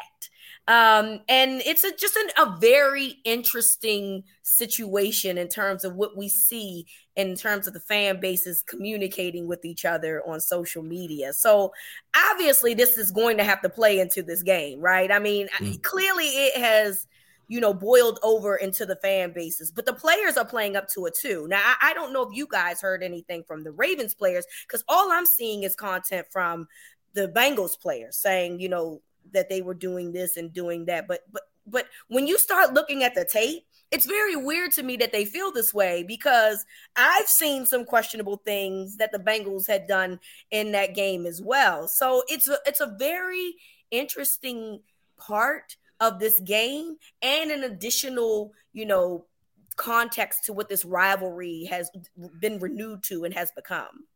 [SPEAKER 2] Um, and it's a, just an, a very interesting situation in terms of what we see in terms of the fan bases communicating with each other on social media. So obviously, this is going to have to play into this game, right? I mean, mm. clearly it has you know, boiled over into the fan bases. But the players are playing up to it too. Now, I, I don't know if you guys heard anything from the Ravens players because all I'm seeing is content from the Bengals players saying, you know, that they were doing this and doing that. But but but when you start looking at the tape, it's very weird to me that they feel this way because I've seen some questionable things that the Bengals had done in that game as well. So it's a, it's a very interesting part of this game and an additional, you know, context to what this rivalry has been renewed to and has become.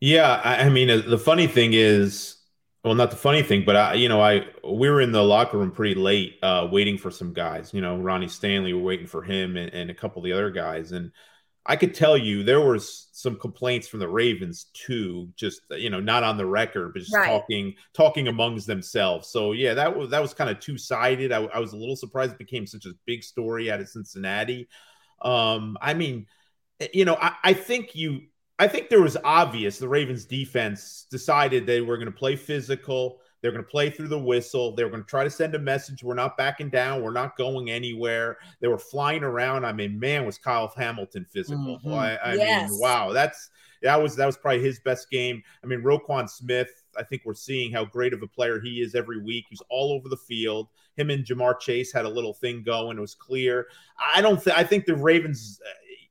[SPEAKER 3] Yeah, I mean, the funny thing is well, not the funny thing, but I, you know, I we were in the locker room pretty late, uh, waiting for some guys. You know, Ronnie Stanley, we're waiting for him, and, and a couple of the other guys. And I could tell you there was some complaints from the Ravens too, just you know, not on the record, but just right. talking talking amongst themselves. So yeah, that was that was kind of two sided. I, I was a little surprised it became such a big story out of Cincinnati. Um, I mean, eh, you know, I, I think you I think there was obvious the Ravens defense decided they were going to play physical. They're going to play through the whistle. They're going to try to send a message. We're not backing down. We're not going anywhere. They were flying around. I mean, man, was Kyle Hamilton physical.
[SPEAKER 2] Mm-hmm.
[SPEAKER 3] I, I
[SPEAKER 2] Yes.
[SPEAKER 3] mean, wow, that's that was that was probably his best game. I mean, Roquan Smith. I think we're seeing how great of a player he is every week. He's all over the field. Him and Ja'Marr Chase had a little thing going. It was clear. I don't. Th- I think the Ravens.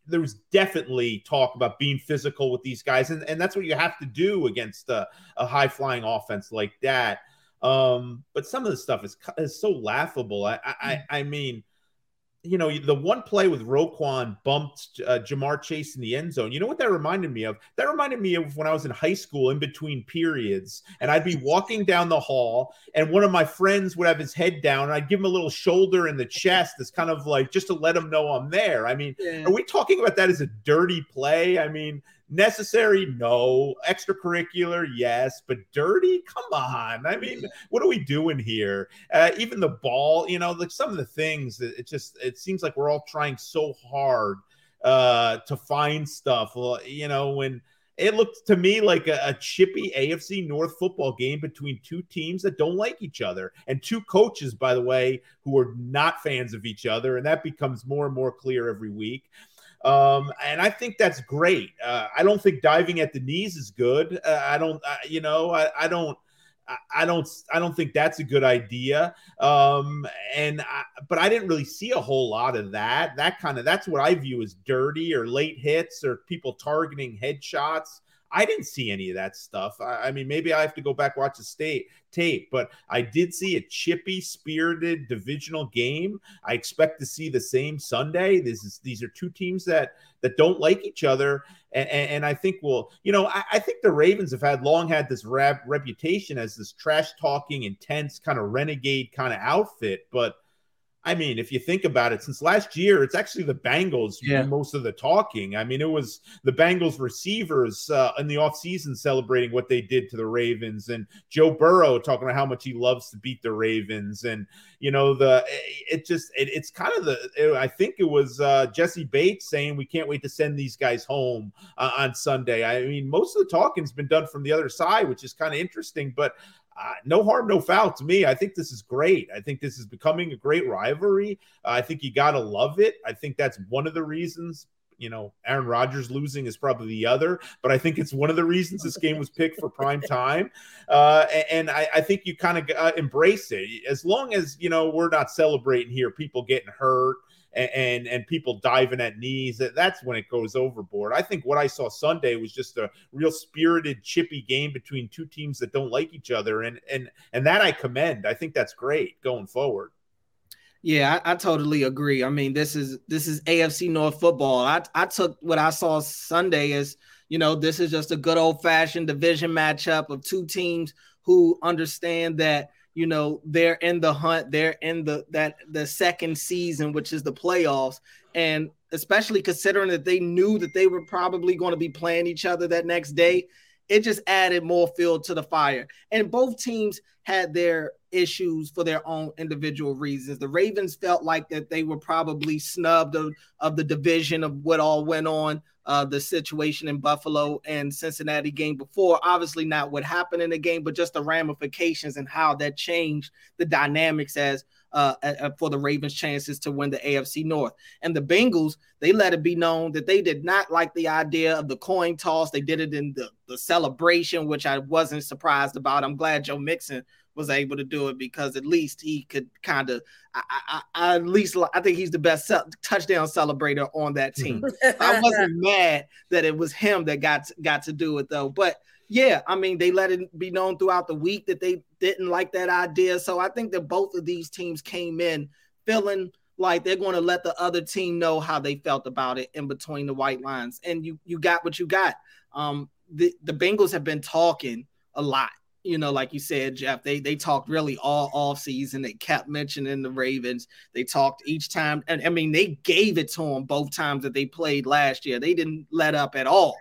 [SPEAKER 3] There was definitely talk about being physical with these guys, and, and that's what you have to do against a, a high flying offense like that. Um, but some of the stuff is is so laughable. I I, I mean, you know, the one play with Roquan bumped uh, Ja'Marr Chase in the end zone. You know what that reminded me of? That reminded me of when I was in high school in between periods, and I'd be walking down the hall, and one of my friends would have his head down, and I'd give him a little shoulder in the chest, as kind of like just to let him know I'm there. I mean,
[SPEAKER 4] Yeah.
[SPEAKER 3] are we talking about that as a dirty play? I mean, necessary? No. Extracurricular? Yes. But dirty? Come on. I mean, what are we doing here? Uh, even the ball, you know, like some of the things, it it just, it seems like we're all trying so hard uh, to find stuff. You know, when it looked to me like a, a chippy AFC North football game between two teams that don't like each other and two coaches, by the way, who are not fans of each other. And that becomes more and more clear every week. Um, and I think that's great. Uh, I don't think diving at the knees is good. Uh, I don't, uh, you know, I, I don't. I- don't. I don't think that's a good idea. Um, and I, but I didn't really see a whole lot of that. That kind of that's what I view as dirty or late hits or people targeting headshots. I didn't see any of that stuff. I, I mean, maybe I have to go back watch the state tape, but I did see a chippy, spirited divisional game. I expect to see the same Sunday. This is these are two teams that that don't like each other, and, and, and I think we'll, you know, I, I think the Ravens have had long had this rap, reputation as this trash talking, intense kind of renegade kind of outfit, but. I mean, if you think about it, since last year, it's actually the Bengals do most of the talking. I mean, it was the Bengals receivers uh, in the offseason celebrating what they did to the Ravens, and Joe Burrow talking about how much he loves to beat the Ravens. And, you know, the it just, it, it's kind of the, it- I think it was uh, Jessie Bates saying we can't wait to send these guys home uh, on Sunday. I mean, most of the talking's been done from the other side, which is kind of interesting, but uh, no harm, no foul to me. I think this is great. I think this is becoming a great rivalry. Uh, I think you got to love it. I think that's one of the reasons. You know, Aaron Rodgers losing is probably the other, but I think it's one of the reasons this game was picked for prime time. Uh, and I, I think you kind of uh, embrace it as long as you know we're not celebrating here, people getting hurt and, and and people diving at knees. that- That's when it goes overboard. I think what I saw Sunday was just a real spirited, chippy game between two teams that don't like each other, and and and that I commend. I think that's great going forward.
[SPEAKER 4] Yeah, I, I totally agree. I mean, this is this is AFC North football. I I took what I saw Sunday as you know this is just a good old fashioned division matchup of two teams who understand that you know they're in the hunt, they're in the that the second season, which is the playoffs, and especially considering that they knew that they were probably going to be playing each other that next day, it just added more fuel to the fire. And both teams had their issues for their own individual reasons. The Ravens felt like that they were probably snubbed of, of the division of what all went on, uh, the situation in Buffalo and Cincinnati game before. Obviously, not what happened in the game, but just the ramifications and how that changed the dynamics as uh, for the Ravens' chances to win the AFC North. And the Bengals, they let it be known that they did not like the idea of the coin toss. They did it in the, the celebration, which I wasn't surprised about. I'm glad Joe Mixon was able to do it because at least he could kind of, I, I, I, at least I think he's the best touchdown celebrator on that team. I wasn't mad that it was him that got got to do it though, but yeah, I mean, they let it be known throughout the week that they didn't like that idea. So I think that both of these teams came in feeling like they're going to let the other team know how they felt about it in between the white lines. And you you got what you got. Um, the the Bengals have been talking a lot. You know, like you said, Jeff, they they talked really all off season. They kept mentioning the Ravens. They talked each time, and I mean, they gave it to them both times that they played last year. They didn't let up at all.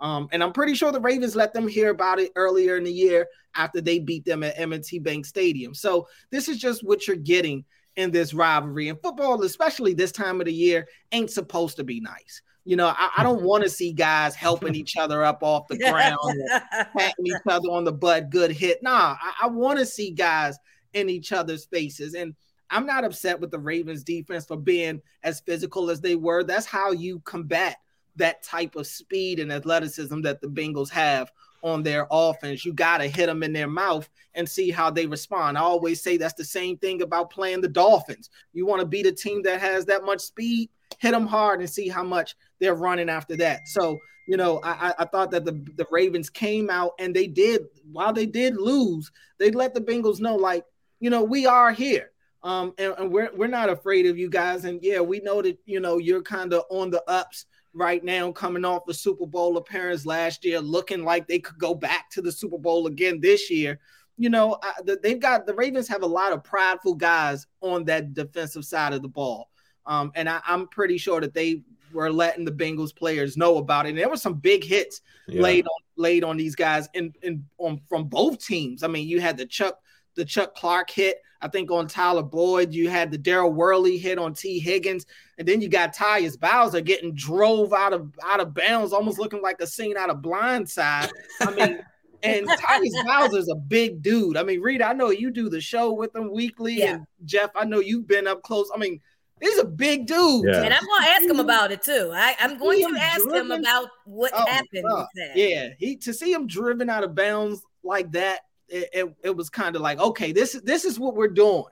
[SPEAKER 4] Um, and I'm pretty sure the Ravens let them hear about it earlier in the year after they beat them at M&T Bank Stadium. So this is just what you're getting in this rivalry. And football, especially this time of the year, ain't supposed to be nice. You know, I, I don't want to see guys helping each other up off the ground, patting each other on the butt, good hit. Nah, I, I want to see guys in each other's faces. And I'm not upset with the Ravens defense for being as physical as they were. That's how you combat that type of speed and athleticism that the Bengals have on their offense. You got to hit them in their mouth and see how they respond. I always say that's the same thing about playing the Dolphins. You want to beat a team that has that much speed, hit them hard and see how much they're running after that. So, you know, I, I thought that the, the Ravens came out and they did, while they did lose, they let the Bengals know, like, you know, we are here. Um, and, and we're we're not afraid of you guys. And yeah, we know that you know you're kind of on the ups right now, coming off the Super Bowl appearance last year, looking like they could go back to the Super Bowl again this year. You know, they've got the Ravens have a lot of prideful guys on that defensive side of the ball. Um, and I, am pretty sure that they were letting the Bengals players know about it. And there were some big hits yeah. laid on laid on these guys in, in on from both teams. I mean, you had the Chuck the Chuck Clark hit, I think on Tyler Boyd. You had the Daryl Worley hit on Tee Higgins, and then you got Tyus Bowser getting drove out of out of bounds, almost looking like a scene out of Blindside. I mean. and Tyus Bowser's a big dude. I mean, Reeta, I know you do the show with him weekly, yeah. and Jeff, I know you've been up close. I mean, he's a big dude.
[SPEAKER 2] Yeah. And I'm going to ask him about it too. I, am going to ask driven, him about what oh, happened with that.
[SPEAKER 4] Yeah, he to see him driven out of bounds like that it, it, was kind of like, okay, this this is what we're doing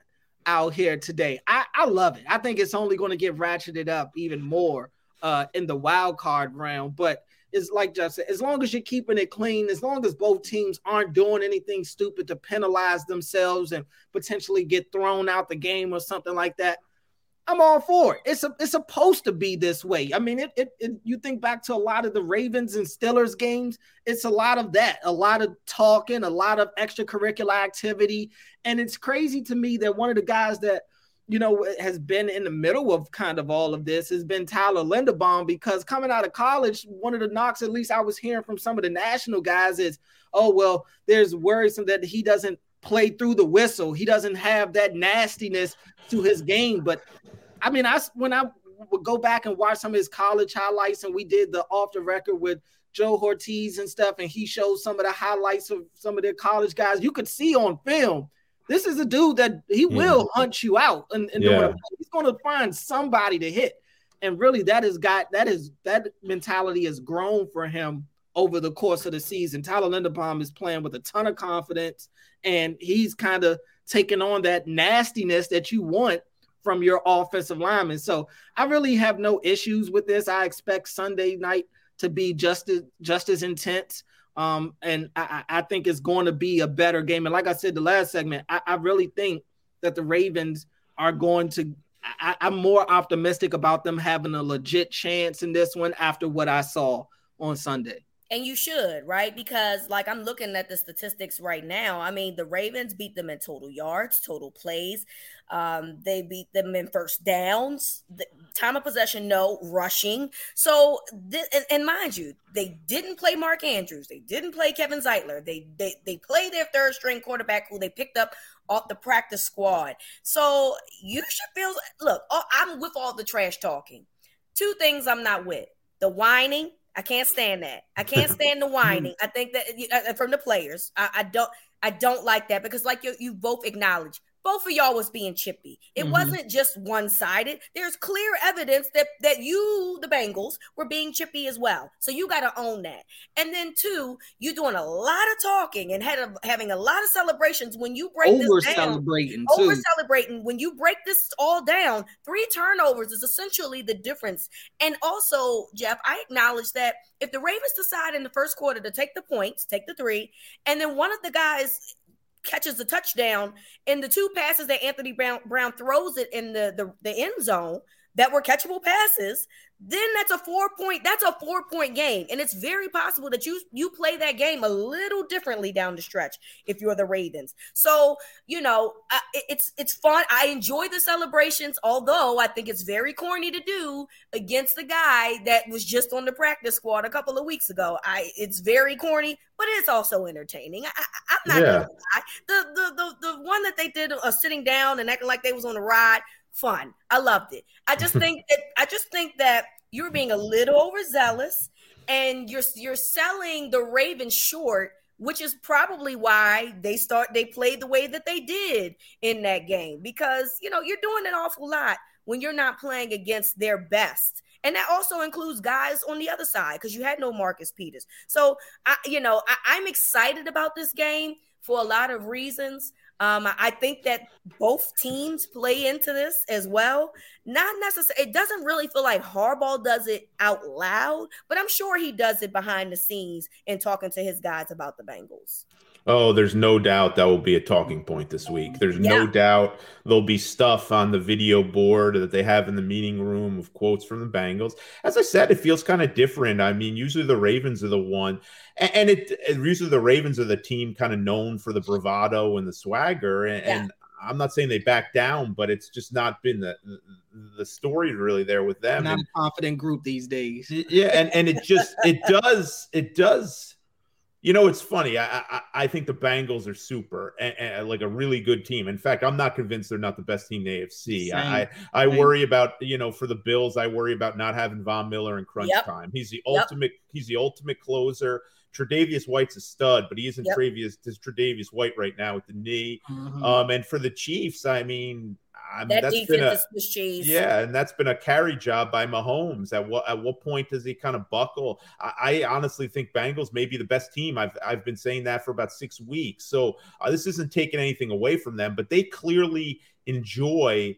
[SPEAKER 4] out here today. I, I love it. I think it's only going to get ratcheted up even more uh, in the wild card round. But it's like said, as long as you're keeping it clean, as long as both teams aren't doing anything stupid to penalize themselves and potentially get thrown out the game or something like that, I'm all for it. It's a, it's supposed to be this way. I mean, it, it, it, You think back to a lot of the Ravens and Steelers games. It's a lot of that, a lot of talking, a lot of extracurricular activity, and it's crazy to me that one of the guys that you know has been in the middle of kind of all of this has been Tyler Linderbaum because coming out of college, one of the knocks, at least I was hearing from some of the national guys, is oh well, there's worrisome that he doesn't play through the whistle. He doesn't have that nastiness to his game. But I mean, I when I would go back and watch some of his college highlights, and we did the off the record with Joe Hortiz and stuff, and he showed some of the highlights of some of their college guys. You could see on film. This is a dude that he mm-hmm. will hunt you out, and, and yeah. he's going to find somebody to hit. And really, that has got that is that mentality has grown for him over the course of the season. Tyler Linderbaum is playing with a ton of confidence, and he's kind of taking on that nastiness that you want from your offensive lineman. So I really have no issues with this. I expect Sunday night to be just as just as intense. Um, and I, I think it's going to be a better game. And like I said, the last segment, I, I really think that the Ravens are going to. I, I'm more optimistic about them having a legit chance in this one after what I saw on Sunday.
[SPEAKER 2] And you should, right? Because like I'm looking at the statistics right now. I mean, the Ravens beat them in total yards, total plays. Um, they beat them in first downs, the time of possession, no rushing. So, th- and, and, mind you, they didn't play Mark Andrews. They didn't play Kevin Zeitler. They they they played their third string quarterback who they picked up off the practice squad. So you should feel. Look, I'm with all the trash talking. Two things I'm not with: the whining I can't stand that. I can't stand the whining. I think that uh, from the players, I, I, don't. I don't like that because, like you, you both acknowledge, both of y'all was being chippy. It mm-hmm. wasn't just one sided. There's clear evidence that that you, the Bengals, were being chippy as well. So you got to own that. And then two, you're doing a lot of talking and had a, having a lot of celebrations when you break over this down.
[SPEAKER 4] celebrating,
[SPEAKER 2] over celebrating. When you break this all down, three turnovers is essentially the difference. And also, Jeff, I acknowledge that if the Ravens decide in the first quarter to take the points, take the three, and then one of the guys catches the touchdown and the two passes that Anthony Brown, Brown throws it in the, the, the end zone that were catchable passes, then that's a four point that's a four point game. And it's very possible that you you play that game a little differently down the stretch if you're the ravens. So you know uh, it's it's fun. I enjoy the celebrations although i think it's very corny to do against the guy that was just on the practice squad a couple of weeks ago. I it's very corny but it's also entertaining. I, am not yeah. the, the the the one that they did uh, sitting down and acting like they was on a ride fun. I loved it. I just think that I just think that you're being a little overzealous and you're you're selling the Ravens short, which is probably why they start they played the way that they did in that game because you know you're doing an awful lot when you're not playing against their best. And that also includes guys on the other side because you had no Marcus Peters. So I, you know, I, I'm excited about this game for a lot of reasons. Um, I think that both teams play into this as well. Not necessarily, it doesn't really feel like Harbaugh does it out loud, but I'm sure he does it behind the scenes and talking to his guys about the Bengals.
[SPEAKER 3] Oh, there's no doubt that will be a talking point this week. There's yeah. no doubt there'll be stuff on the video board that they have in the meeting room of quotes from the Bengals. As I said, it feels kind of different. I mean, usually the Ravens are the one, and it usually the Ravens are the team kind of known for the bravado and the swagger. And, yeah. and I'm not saying they back down, but it's just not been the the story really there with them.
[SPEAKER 4] Not
[SPEAKER 3] and,
[SPEAKER 4] a confident group these days.
[SPEAKER 3] Yeah, and and it just it does it does you know, it's funny. I, I, I think the Bengals are super and, and, like a really good team. In fact, I'm not convinced they're not the best team in the AFC. Same. I I Same. worry about you know for the Bills. I worry about not having Von Miller in crunch yep. time. He's the yep. ultimate. He's the ultimate closer. Tre'Davious White's a stud, but he isn't yep. Tre'Davious, Tre'Davious White right now with the knee. Mm-hmm. Um, and for the Chiefs, I mean, I mean,
[SPEAKER 2] that
[SPEAKER 3] that's
[SPEAKER 2] defense
[SPEAKER 3] been a,
[SPEAKER 2] is cheese.
[SPEAKER 3] Yeah, and that's been a carry job by Mahomes. At what at what point does he kind of buckle? I, I honestly think Bengals may be the best team. I've I've been saying that for about six weeks. So uh, this isn't taking anything away from them, but they clearly enjoy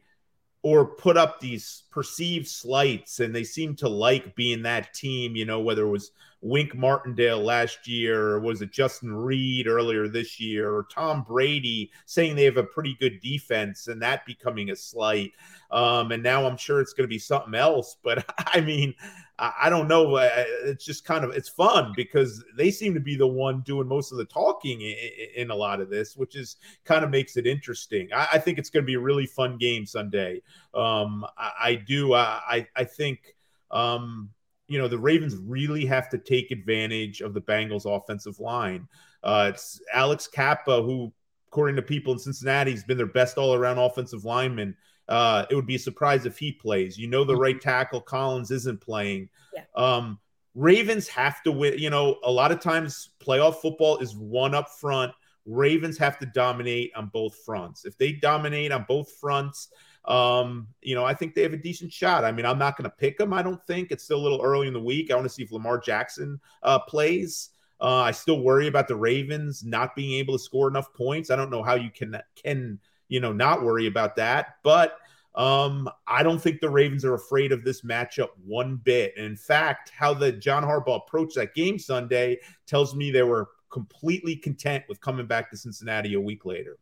[SPEAKER 3] or put up these perceived slights and they seem to like being that team you know whether it was wink martindale last year or was it justin Reid earlier this year or tom brady saying they have a pretty good defense and that becoming a slight um, and now i'm sure it's going to be something else but i mean I don't know. It's just kind of it's fun because they seem to be the one doing most of the talking in, a lot of this, which is kind of makes it interesting. I, think it's going to be a really fun game Sunday. Um, I, do. I I think um, you know the Ravens really have to take advantage of the Bengals' offensive line. Uh, it's Alex Cappa, who, according to people in Cincinnati, has been their best all-around offensive lineman. Uh, it would be a surprise if he plays. You know, the mm-hmm. right tackle Collins isn't playing. Yeah. Um, Ravens have to win. You know, a lot of times playoff football is won up front. Ravens have to dominate on both fronts. If they dominate on both fronts, um, you know, I think they have a decent shot. I mean, I'm not going to pick them. I don't think it's still a little early in the week. I want to see if Lamar Jackson uh, plays. Uh, I still worry about the Ravens not being able to score enough points. I don't know how you can can you know, not worry about that. But um, I don't think the Ravens are afraid of this matchup one bit. And in fact, how the John Harbaugh approached that game Sunday tells me they were completely content with coming back to Cincinnati a week later.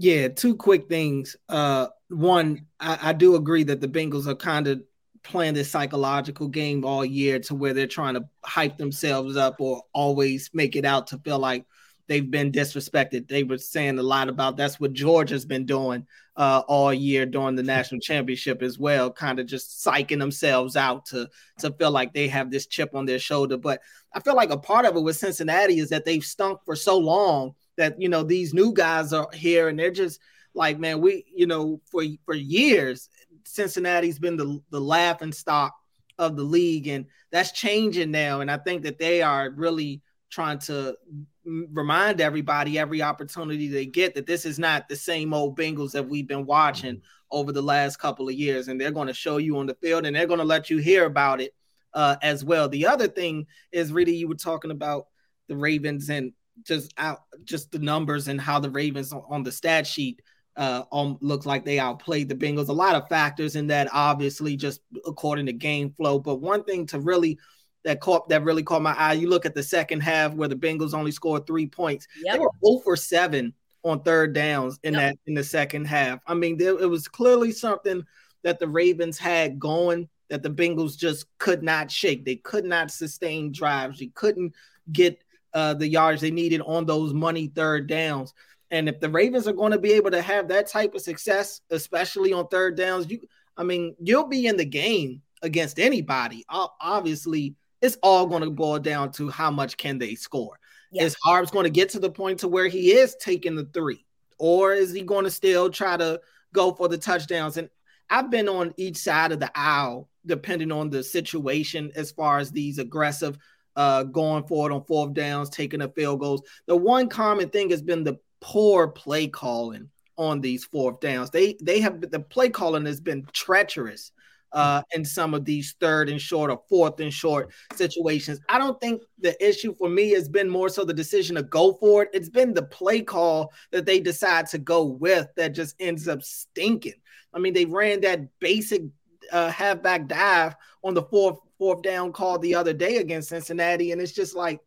[SPEAKER 4] Yeah, two quick things. Uh, one, I, I do agree that the Bengals are kind of playing this psychological game all year to where they're trying to hype themselves up or always make it out to feel like they've been disrespected. They were saying a lot about that's what Georgia's been doing uh, all year during the national championship as well, kind of just psyching themselves out to to feel like they have this chip on their shoulder. But I feel like a part of it with Cincinnati is that they've stunk for so long that you know these new guys are here and they're just like, man, we you know for for years Cincinnati's been the the laughing stock of the league, and that's changing now. And I think that they are really trying to remind everybody every opportunity they get that this is not the same old Bengals that we've been watching mm-hmm. over the last couple of years. And they're going to show you on the field and they're going to let you hear about it uh, as well. The other thing is really you were talking about the Ravens and just out just the numbers and how the Ravens on the stat sheet uh, um, looks like they outplayed the Bengals. A lot of factors in that, obviously, just according to game flow. But one thing to really that caught that really caught my eye. You look at the second half where the Bengals only scored three points. Yep. They were 0 for 7 on third downs in yep. that in the second half. I mean, there, it was clearly something that the Ravens had going that the Bengals just could not shake. They could not sustain drives. They couldn't get uh, the yards they needed on those money third downs. And if the Ravens are going to be able to have that type of success, especially on third downs, you I mean, you'll be in the game against anybody. Obviously, it's all going to boil down to how much can they score. Yeah. Is Harb's going to get to the point to where he is taking the three, or is he going to still try to go for the touchdowns? And I've been on each side of the aisle depending on the situation as far as these aggressive uh, going forward on fourth downs, taking the field goals. The one common thing has been the poor play calling on these fourth downs. They they have the play calling has been treacherous uh, in some of these third and short or fourth and short situations. I don't think the issue for me has been more so the decision to go for it. It's been the play call that they decide to go with that just ends up stinking. I mean, they ran that basic uh, halfback dive on the fourth fourth down call the other day against Cincinnati, and it's just like.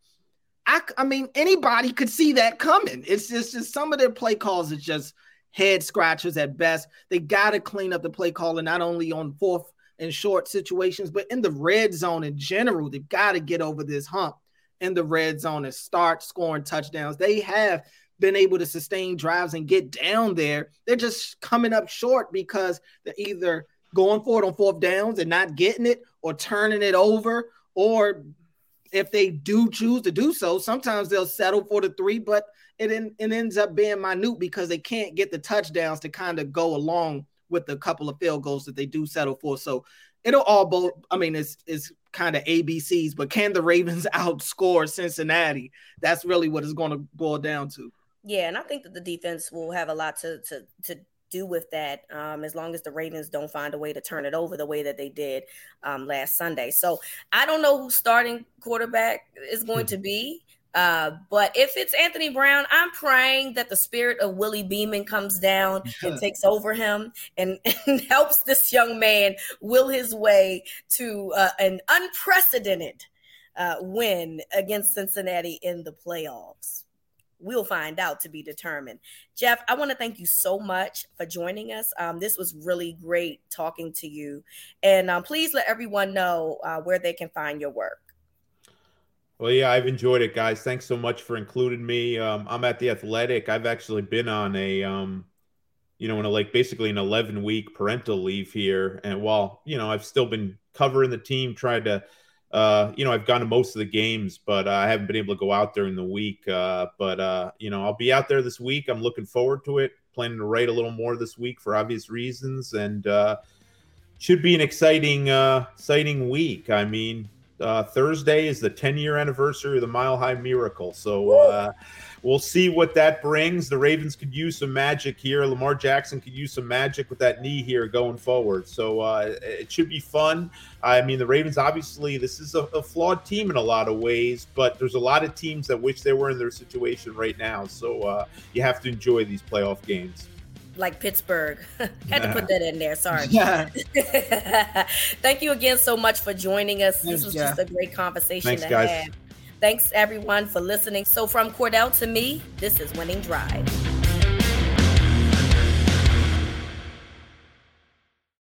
[SPEAKER 4] I, I mean, anybody could see that coming. It's just, just some of their play calls is just head scratchers at best. They got to clean up the play calling, not only on fourth and short situations, but in the red zone in general. They've got to get over this hump in the red zone and start scoring touchdowns. They have been able to sustain drives and get down there. They're just coming up short because they're either going for it on fourth downs and not getting it or turning it over or if they do choose to do so, sometimes they'll settle for the three, but it, in, it ends up being minute because they can't get the touchdowns to kind of go along with the couple of field goals that they do settle for. So it'll all both, I mean, it's, it's kind of ABCs, but can the Ravens outscore Cincinnati? That's really what it's going to boil down to.
[SPEAKER 2] Yeah, and I think that the defense will have a lot to to to do with that um, as long as the Ravens don't find a way to turn it over the way that they did um, last Sunday. So I don't know who starting quarterback is going to be. Uh, but if it's Anthony Brown, I'm praying that the spirit of Willie Beamen comes down and takes over him and, and, helps this young man will his way to uh, an unprecedented uh, win against Cincinnati in the playoffs we'll find out to be determined. Jeff, I want to thank you so much for joining us. Um, this was really great talking to you. And um, please let everyone know uh, where they can find your work.
[SPEAKER 3] Well, yeah, I've enjoyed it, guys. Thanks so much for including me. Um, I'm at the Athletic. I've actually been on a, um, you know, in a like basically an 11 week parental leave here, and while you know I've still been covering the team, trying to uh, you know, I've gone to most of the games, but uh, I haven't been able to go out during the week. Uh, but uh, you know, I'll be out there this week. I'm looking forward to it. Planning to write a little more this week for obvious reasons, and uh, should be an exciting, uh, exciting week. I mean, Thursday is the 10 year anniversary of the Mile High Miracle, so we'll see what that brings. The Ravens could use some magic here. Lamar Jackson could use some magic with that knee here going forward. So uh, it should be fun. I mean, the Ravens obviously this is a, a, flawed team in a lot of ways, but there's a lot of teams that wish they were in their situation right now. So uh, you have to enjoy these playoff games
[SPEAKER 2] like Pittsburgh. Had to put that in there. Sorry. Yeah. Thank you again so much for joining us. Thanks, this was just a great conversation Thanks, to guys. have. Thanks everyone for listening. So from Cordell to me, this is Winning Drive.